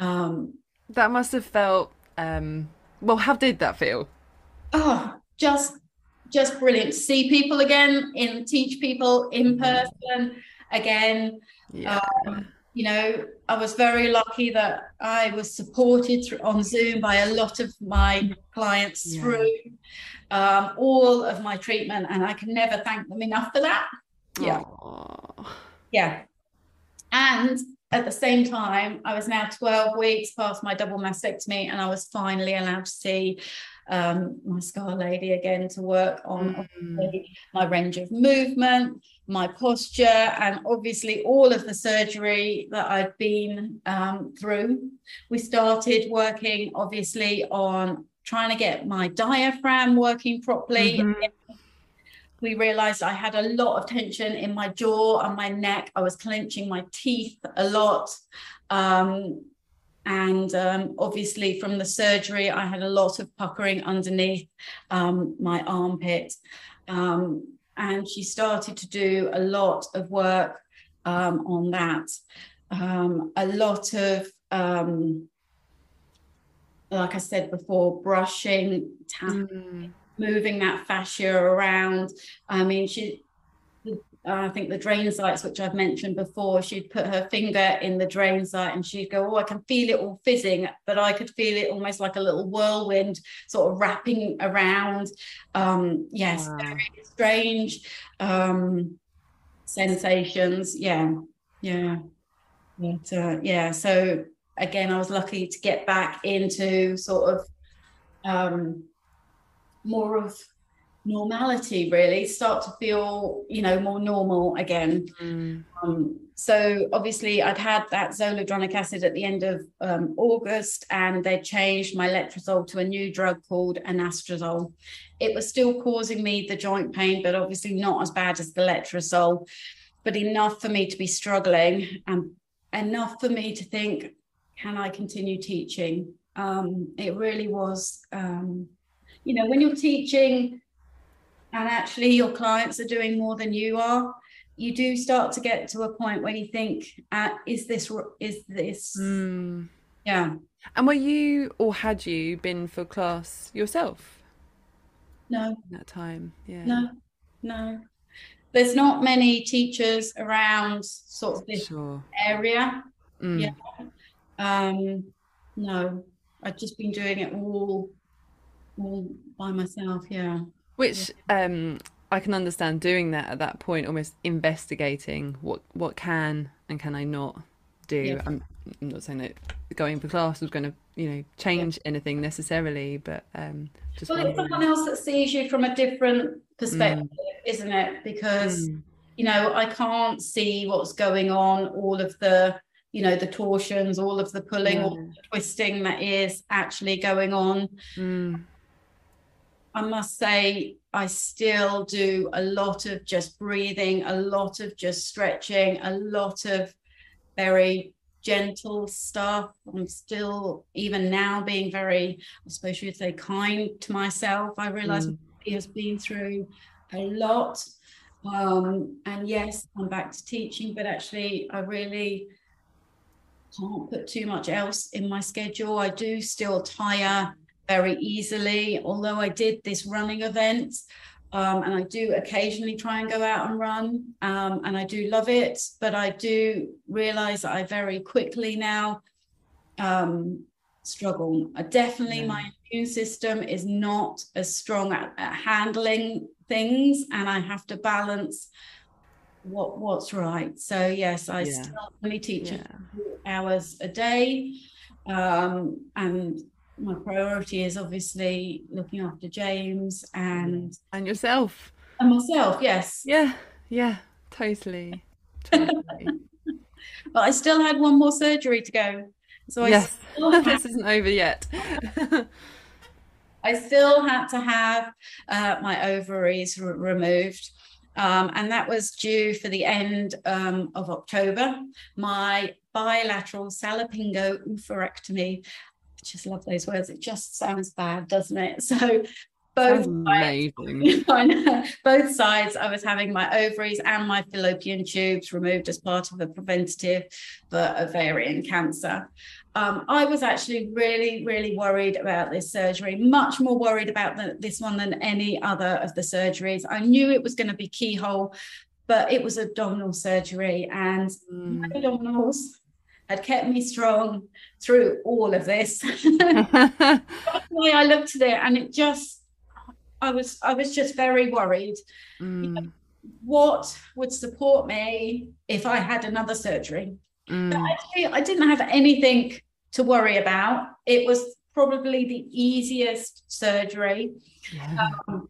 um, That must have felt um well, how did that feel? oh just just brilliant to see people again in teach people in Mhm. person again Yeah. you know i was very lucky that i was supported through, on zoom by a lot of my clients Yeah. through um, all of my treatment and i can never thank them enough for that yeah Aw. yeah and at the same time i was now 12 weeks past my double mastectomy and i was finally allowed to see um, my scar lady again to work on Mm. my range of movement, my posture, and obviously all of the surgery that I've been um, through. We started working obviously on trying to get my diaphragm working properly. Mhm. We realized I had a lot of tension in my jaw and my neck. I was clenching my teeth a lot. Um, and um, obviously, from the surgery, I had a lot of puckering underneath um, my armpit. Um, and she started to do a lot of work um, on that. Um, a lot of, um, like I said before, brushing, tapping Mm. moving that fascia around. I mean, she, I think the drain sites, which I've mentioned before, she'd put her finger in the drain site and she'd go, Oh, I can feel it all fizzing, but I could feel it almost like a little whirlwind sort of wrapping around. Um, yes, Wow. very strange um, sensations. Yeah, yeah. But, uh, yeah, so again, I was lucky to get back into sort of um, more of normality really start to feel you know more normal again. Mm. um, so obviously i'd had that zoledronic acid at the end of um, august and they changed my letrozole to a new drug called anastrozole. It was still causing me the joint pain but obviously not as bad as the letrozole but enough for me to be struggling and enough for me to think can i continue teaching? Um, it really was um, you know when you're teaching and actually your clients are doing more than you are. You do start to get to a point where you think uh, is this is this mm. yeah. And were you or had you been for class yourself? No. That time yeah. No. No. There's not many teachers around sort of this sure. area. Mm. yeah. Um no. I've just been doing it all all by myself yeah which um, I can understand doing that at that point, almost investigating what what can and can I not do. Yeah. I'm, I'm, not saying that going for class was going to you know change yeah. anything necessarily, but um, just well, it's someone else that sees you from a different perspective, mm. isn't it? Because mm. you know I can't see what's going on, all of the you know the torsions, all of the pulling, yeah. all the twisting that is actually going on. Mm I must say, I still do a lot of just breathing, a lot of just stretching, a lot of very gentle stuff. I'm still, even now, being very, I suppose you'd say, kind to myself. I realize mm. he has been through a lot. Um, and yes, I'm back to teaching, but actually, I really can't put too much else in my schedule. I do still tire very easily. Although I did this running event, um, and I do occasionally try and go out and run, um, and I do love it. But I do realize that I very quickly now um, struggle. I definitely, yeah. my immune system is not as strong at, at handling things, and I have to balance what what's right. So yes, I yeah. still only teach yeah. hours a day, um, and my priority is obviously looking after James and and yourself and myself. Yes. Yeah. Yeah. Totally. Totally. but I still had one more surgery to go. So I yes, this isn't over yet. I still had to have uh, my ovaries re- removed. Um, and that was due for the end um, of October. My bilateral salpingo oophorectomy just love those words. It just sounds bad, doesn't it? So both sides, both sides I was having my ovaries and my fallopian tubes removed as part of a preventative for ovarian cancer. Um, I was actually really, really worried about this surgery, much more worried about the, this one than any other of the surgeries. I knew it was going to be keyhole, but it was abdominal surgery, and mm. abdominals had kept me strong through all of this. the way I looked at it, and it just, I was, I was just very worried. Mm. You know, what would support me if I had another surgery? Mm. But actually, I didn't have anything to worry about. It was probably the easiest surgery. Yeah. Um,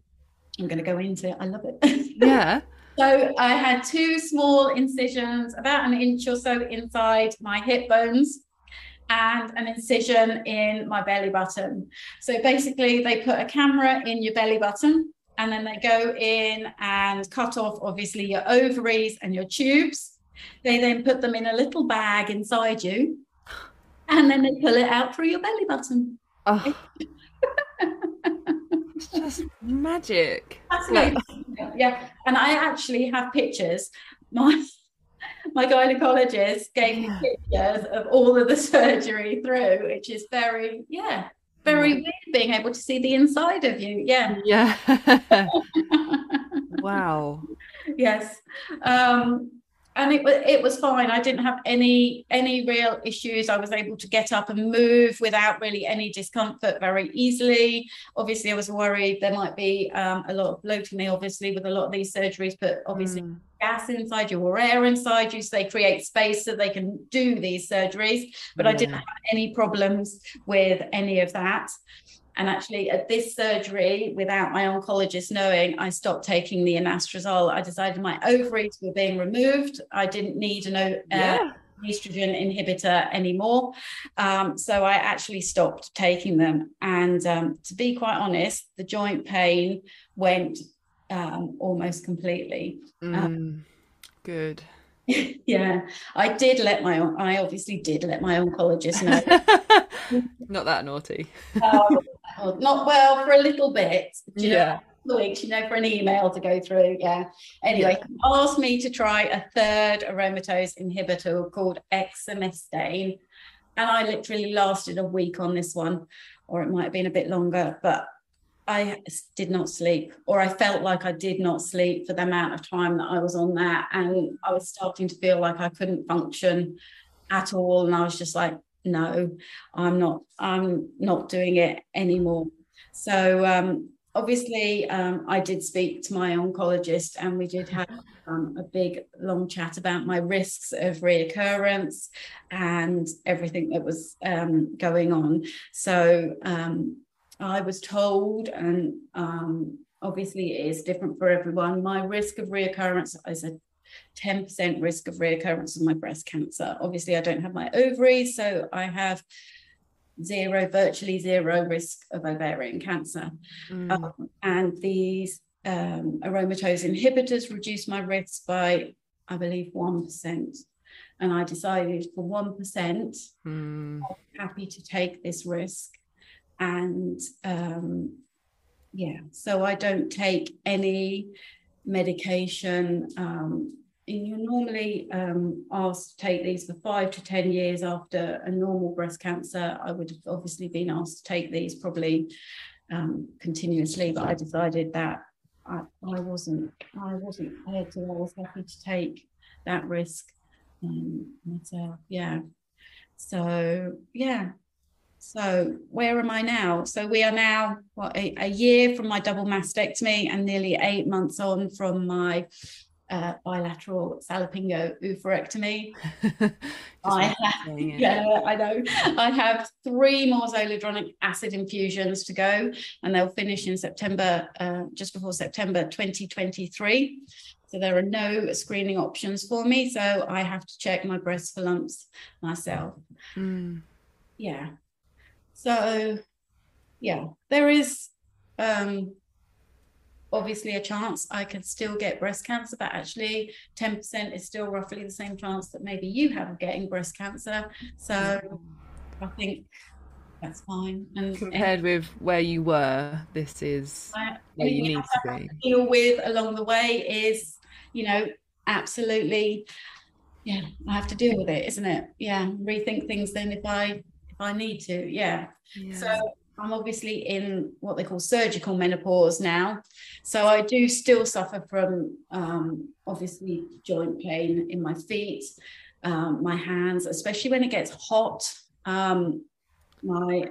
I'm going to go into it. I love it. Yeah. So I had two small incisions, about an inch or so inside my hip bones, and an incision in my belly button. So basically, they put a camera in your belly button and then they go in and cut off, obviously, your ovaries and your tubes. They then put them in a little bag inside you and then they pull it out through your belly button. Oh. It's just magic. That's yeah. And I actually have pictures. My my gynecologist gave me pictures of all of the surgery through, which is very, yeah, very weird being able to see the inside of you. Yeah. Yeah. wow. Yes. Um, and it was it was fine. I didn't have any any real issues. I was able to get up and move without really any discomfort very easily. Obviously, I was worried there might be um, a lot of bloating, obviously, with a lot of these surgeries, but obviously. Mm. Gas inside you or air inside you, so they create space so they can do these surgeries. But yeah. I didn't have any problems with any of that. And actually, at this surgery, without my oncologist knowing, I stopped taking the anastrozole. I decided my ovaries were being removed. I didn't need an uh, yeah. estrogen inhibitor anymore. Um, so I actually stopped taking them. And um, to be quite honest, the joint pain went um, almost completely. Mm, good. yeah, I did let my I obviously did let my oncologist know. not that naughty. uh, not well for a little bit. yeah. Know, weeks, you know, for an email to go through. Yeah. Anyway, yeah. asked me to try a third aromatase inhibitor called exemestane. And I literally lasted a week on this one, or it might have been a bit longer, but I did not sleep, or I felt like I did not sleep for the amount of time that I was on that. And I was starting to feel like I couldn't function at all. And I was just like, no, I'm not, I'm not doing it anymore. So um, obviously, um, I did speak to my oncologist and we did have um, a big, long chat about my risks of reoccurrence and everything that was um, going on. So um, I was told, and um, obviously it is different for everyone, my risk of reoccurrence is a 10% risk of reoccurrence of my breast cancer. Obviously, I don't have my ovaries, so I have zero, virtually zero risk of ovarian cancer. Mm. Um, and these um, aromatase inhibitors reduce my risk by, I believe, 1%. And I decided for 1%, mm. I'm happy to take this risk and um, yeah, so I don't take any medication. Um, and you're normally um, asked to take these for five to 10 years after a normal breast cancer. I would have obviously been asked to take these probably um, continuously, but I decided that I, I wasn't I wasn't prepared to. I was happy to take that risk um, myself. Yeah. So yeah, so where am I now? So we are now what a, a year from my double mastectomy and nearly eight months on from my uh, bilateral salpingo oophorectomy. I have, yeah, I know. I have three more zoledronic acid infusions to go, and they'll finish in September, uh, just before September 2023. So there are no screening options for me. So I have to check my breast for lumps myself. Mm. Yeah. So, yeah, there is um, obviously a chance I could still get breast cancer, but actually 10% is still roughly the same chance that maybe you have of getting breast cancer. So I think that's fine. And compared and, with where you were, this is I, where you need to be. Deal with along the way is, you know, absolutely. Yeah, I have to deal with it, isn't it? Yeah, rethink things then if I if I need to. Yeah. yeah. So I'm obviously in what they call surgical menopause now. So I do still suffer from um, obviously joint pain in my feet, um, my hands, especially when it gets hot. Um, my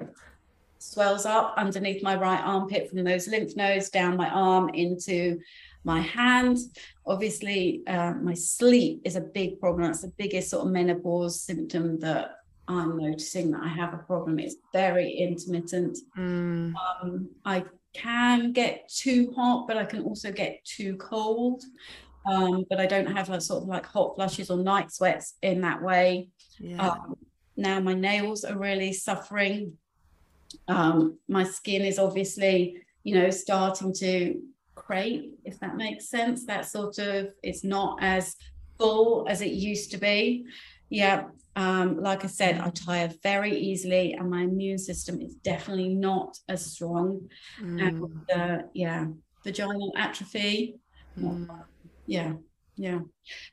swells up underneath my right armpit from those lymph nodes down my arm into my hand. Obviously, uh, my sleep is a big problem. That's the biggest sort of menopause symptom that I'm noticing that I have a problem. It's very intermittent. Mm. Um, I can get too hot, but I can also get too cold. Um, but I don't have a sort of like hot flushes or night sweats in that way. Yeah. Um, now my nails are really suffering. Um, my skin is obviously, you know, starting to crepe, if that makes sense. That sort of it's not as full as it used to be. Yeah. Um, like I said, I tire very easily, and my immune system is definitely not as strong. Mm. And uh, yeah, vaginal atrophy. Mm. Yeah, yeah.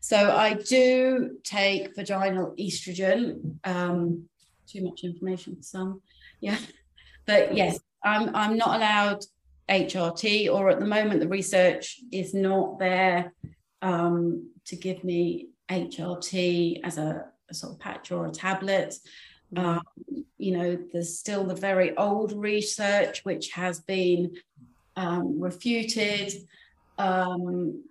So I do take vaginal estrogen. Um, too much information for some. Yeah, but yes, I'm I'm not allowed HRT, or at the moment the research is not there um, to give me HRT as a a sort of patch or a tablet. Mm. Um, you know, there's still the very old research which has been um, refuted um,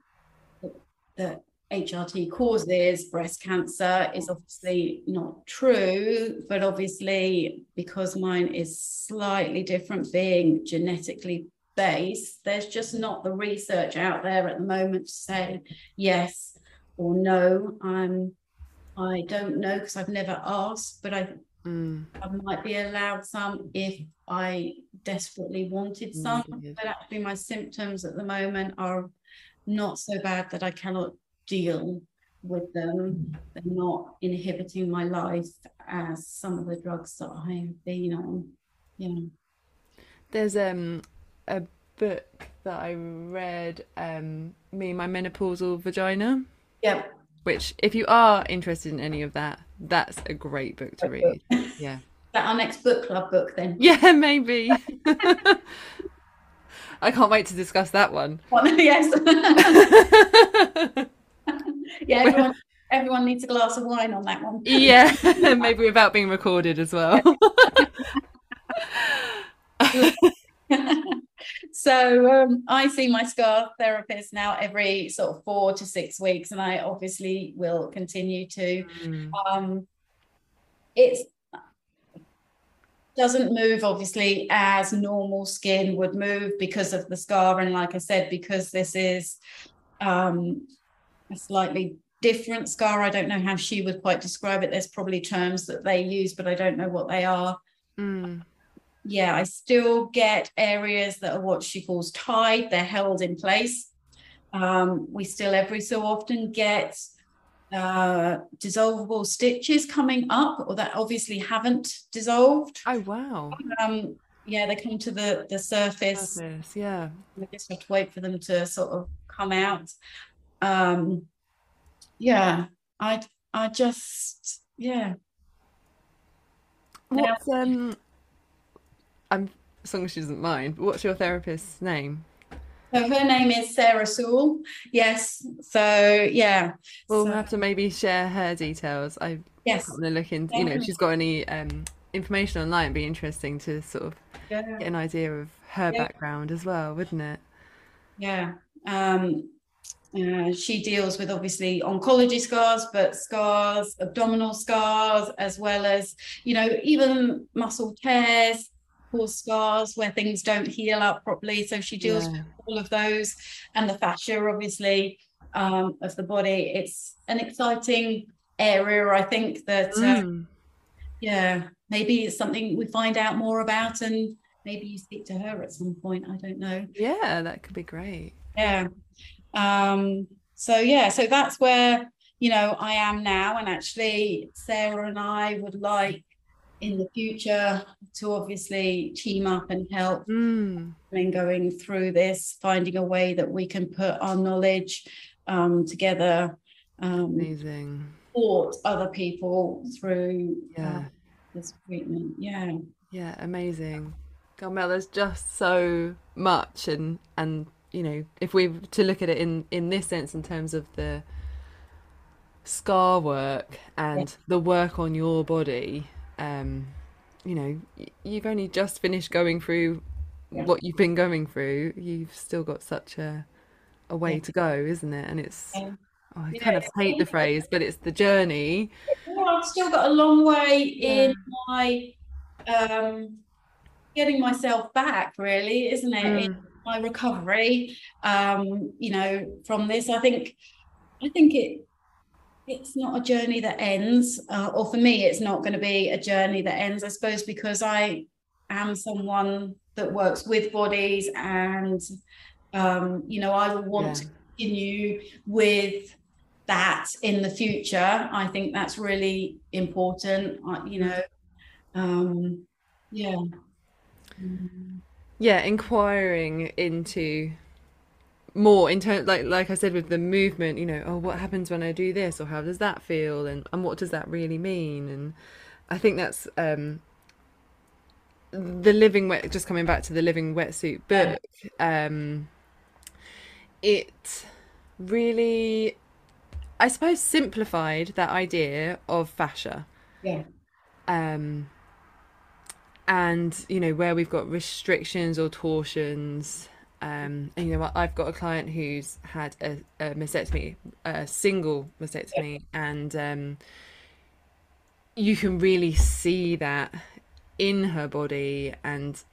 that HRT causes breast cancer is obviously not true, but obviously because mine is slightly different, being genetically based, there's just not the research out there at the moment to say yes or no. I'm I don't know because I've never asked, but I mm. I might be allowed some if I desperately wanted some. Mm. But actually, my symptoms at the moment are not so bad that I cannot deal with them. They're not inhibiting my life as some of the drugs that I've been on. Yeah. There's um a book that I read, um, Me, My Menopausal Vagina. Yeah. Which, if you are interested in any of that, that's a great book to read. Yeah. that our next book club book then? Yeah, maybe. I can't wait to discuss that one. yes. yeah, everyone, everyone needs a glass of wine on that one. yeah, maybe without being recorded as well. So um, I see my scar therapist now every sort of four to six weeks, and I obviously will continue to. Mm. Um, it's doesn't move obviously as normal skin would move because of the scar and like i said because this is um, a slightly different scar i don't know how she would quite describe it there's probably terms that they use but i don't know what they are mm yeah, I still get areas that are what she calls tied, they're held in place. Um, we still every so often get uh, dissolvable stitches coming up, or that obviously haven't dissolved. Oh wow! Um, yeah, they come to the the surface. surface yeah, we just have to wait for them to sort of come out. Um, yeah, I I just yeah. What's um I'm as long as she doesn't mind. What's your therapist's name? So her name is Sarah Sewell. Yes. So yeah. We'll so, have to maybe share her details. I yes. want to look into. You know, if she's got any um, information online, it'd be interesting to sort of yeah. get an idea of her yeah. background as well, wouldn't it? Yeah. Um, uh, she deals with obviously oncology scars, but scars, abdominal scars, as well as you know even muscle tears cause scars where things don't heal up properly. So she deals yeah. with all of those and the fascia, obviously, um, of the body. It's an exciting area, I think, that, uh, mm. yeah, maybe it's something we find out more about and maybe you speak to her at some point. I don't know. Yeah, that could be great. Yeah. Um, so, yeah, so that's where, you know, I am now. And actually, Sarah and I would like in the future to obviously team up and help mm. and going through this, finding a way that we can put our knowledge um, together. Um, Amazing. Support other people through uh, yeah. Uh, this treatment. Yeah. Yeah, amazing. Carmel, there's just so much and and you know, if we to look at it in in this sense in terms of the scar work and yeah. the work on your body um, you know, you've only just finished going through yeah. what you've been going through. You've still got such a a way yeah. to go, isn't it? And it's yeah. oh, I kind of hate the phrase, but it's the journey. I've still got a long way in my um, getting myself back, really, isn't it? Mm. In my recovery, um, you know, from this, I think, I think it it's not a journey that ends, uh, or for me, it's not going to be a journey that ends, I suppose, because I am someone that works with bodies and, um, you know, I will want yeah. to continue with that in the future. I think that's really important, uh, you know. Um, yeah. Yeah, inquiring into more in terms like like I said with the movement, you know, oh what happens when I do this or how does that feel and, and what does that really mean? And I think that's um the living wet just coming back to the living wetsuit book, um it really I suppose simplified that idea of fascia. Yeah. Um and you know where we've got restrictions or torsions Um, and you know what? I've got a client who's had a, a mastectomy, a single mastectomy, and um, you can really see that in her body, and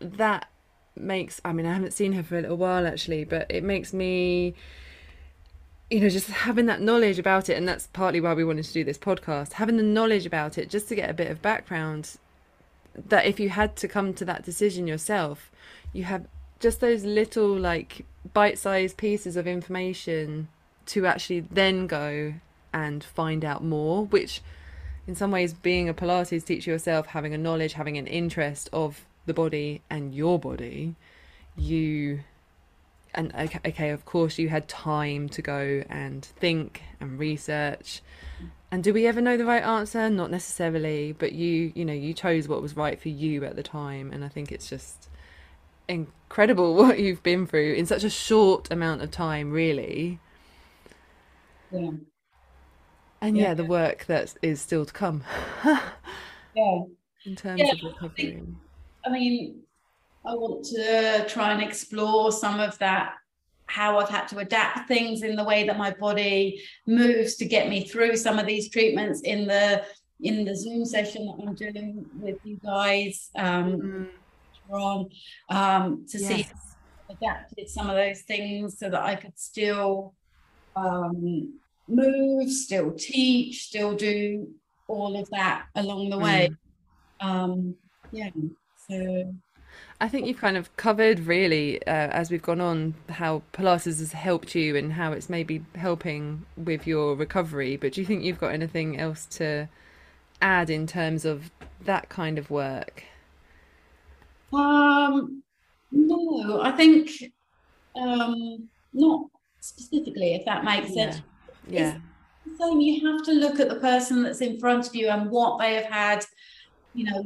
that makes. I mean, I haven't seen her for a little while actually, but it makes me you know, just having that knowledge about it, and that's partly why we wanted to do this podcast, having the knowledge about it just to get a bit of background that if you had to come to that decision yourself, you have just those little like bite-sized pieces of information to actually then go and find out more which in some ways being a pilates teacher yourself having a knowledge having an interest of the body and your body you and okay, okay of course you had time to go and think and research. And do we ever know the right answer? Not necessarily but you you know you chose what was right for you at the time and i think it's just incredible what you've been through in such a short amount of time really. Yeah. And yeah, yeah the work that is still to come. Yeah. In terms yeah, of recovery I, I mean i want to try and explore some of that how I've had to adapt things in the way that my body moves to get me through some of these treatments in the in the Zoom session that I'm doing with you guys. Um, mm-hmm. On um, to yes. see adapted some of those things so that I could still um, move, still teach, still do all of that along the way. Mm. Um, yeah, so I think you've kind of covered really uh, as we've gone on how Pilates has helped you and how it's maybe helping with your recovery. But do you think you've got anything else to add in terms of that kind of work? Um, no, I think um, not specifically, if that makes yeah. sense. Yeah. It's the same. You have to look at the person that's in front of you and what they have had, you know,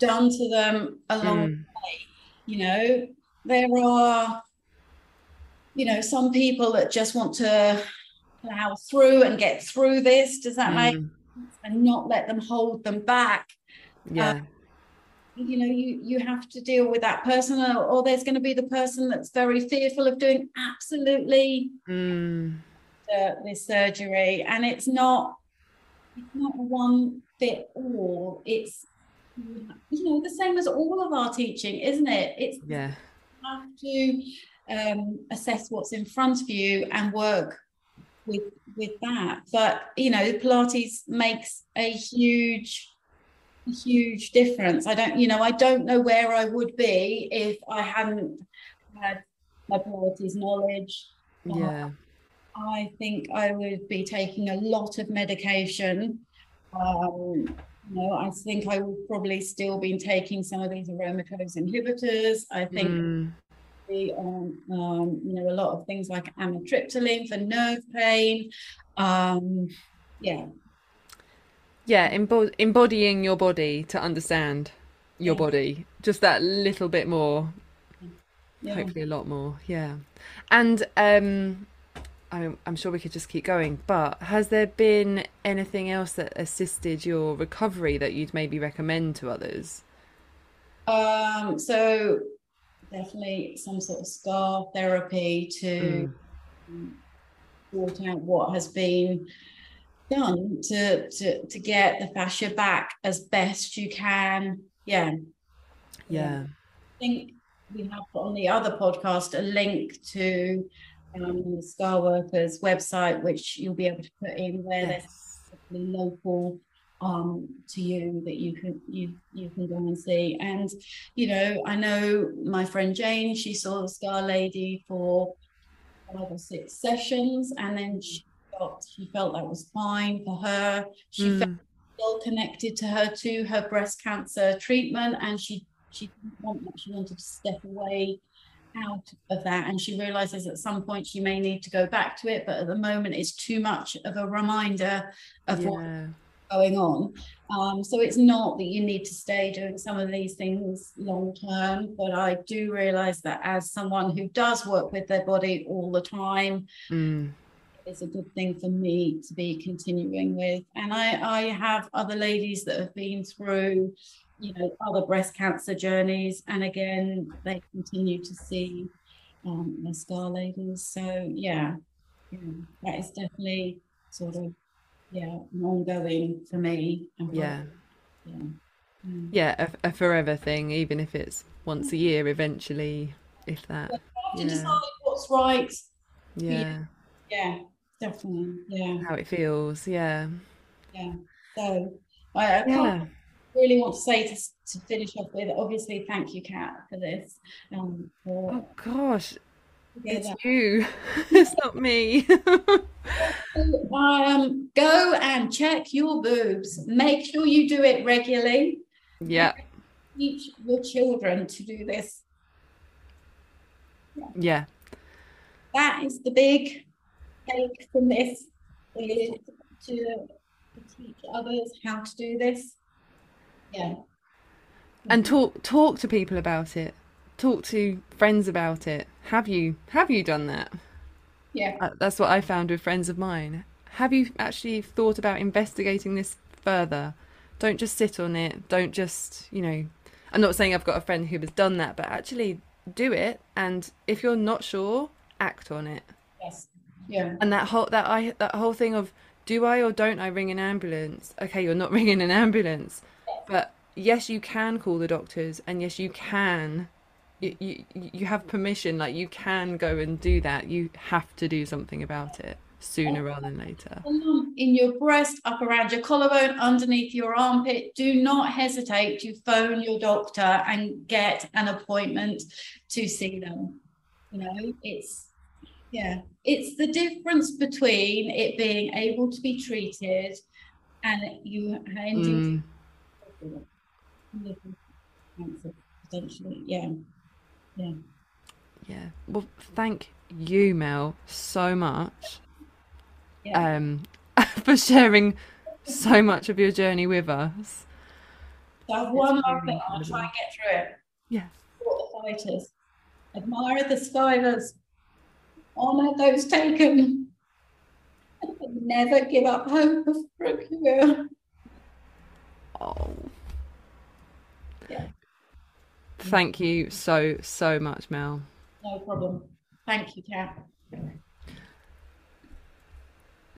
done to them along mm. the way you know there are you know some people that just want to plow through and get through this does that mm. make sense? and not let them hold them back yeah uh, you know you you have to deal with that person or, or there's going to be the person that's very fearful of doing absolutely mm. the, this surgery. And it's not it's not one fit all. It's you know the same as all of our teaching isn't it? It's yeah. have to um, assess what's in front of you and work with with that. But you know pilates makes a huge huge difference i don't you know i don't know where i would be if i hadn't had my pilates knowledge yeah uh, i think i would be taking a lot of medication um, you know, I think I would probably still be taking some of these aromatase inhibitors. I think mm. on, um, you know, a lot of things like amitriptyline for nerve pain. Um, yeah. Yeah, embo- embodying your body to understand your yeah. body just that little bit more. Yeah. Hopefully, a lot more. Yeah, and um, I I'm sure we could just keep going, but has there been anything else that assisted your recovery that you'd maybe recommend to others? Um, so definitely some sort of scar therapy to mm. sort out what has been done to, to to get the fascia back as best you can. Yeah. Yeah. I think we have on the other podcast a link to um, the Scar Workers website, which you'll be able to put in where yes. there's local um, to you that you can you you can go and see. And you know, I know my friend Jane, she saw the Scar Lady for five or six sessions, and then she felt she felt that was fine for her. She mm. felt still connected to her to her breast cancer treatment, and she she didn't want that. She wanted to step away out of that and she realizes at some point she may need to go back to it but at the moment it's too much of a reminder of yeah. what's going on um, so it's not that you need to stay doing some of these things long term but i do realize that as someone who does work with their body all the time mm. It's a good thing for me to be continuing with and i i have other ladies that have been through you know other breast cancer journeys and again they continue to see um, the scar ladies. So yeah, yeah, that is definitely sort of yeah ongoing for me. Yeah. Yeah. Mm. Yeah, a, a forever thing, even if it's once a year eventually, if that. To Yeah. decide what's right. Yeah, Yeah. yeah, definitely. Yeah, How it feels. Yeah. yeah. So I, I Yeah. really want to say to, to finish off with, obviously, thank you, Kat, for this. Um, for Oh gosh, it's together. you. It's not me. Um, go and check your boobs. Make sure you do it regularly. Yeah. Teach your children to do this. Yeah. That is the big take from this is to, to teach others how to do this. Yeah. And talk talk to people about it. Talk to friends about it. Have you have you done that? Yeah. Uh, That's what I found with friends of mine. Have you actually thought about investigating this further? Don't just sit on it. Don't just, you know, I'm not saying I've got a friend who has done that, but actually do it. And if you're not sure, act on it. Yes. Yeah. And that whole that I that whole thing of do I or don't I ring an ambulance? Okay, you're not ringing an ambulance, but yes, you can call the doctors, and yes, you can. You, you you have permission, like you can go and do that. You have to do something about it sooner rather than later. in your breast, up around your collarbone, underneath your armpit, do not hesitate to phone your doctor and get an appointment to see them. You know, it's yeah, it's the difference between it being able to be treated and you ending Mm, potentially. Yeah, yeah. yeah. Well, thank you, Mel, so much Yeah. um, for sharing so much of your journey with us. So I have one last thing. I'll try and get through it. Yeah. Support the fighters. Admire the skivers. Honour those taken. And never give up hope for a. Oh. Yeah. Thank you so, so much, Mel. No problem. Thank you, Kat.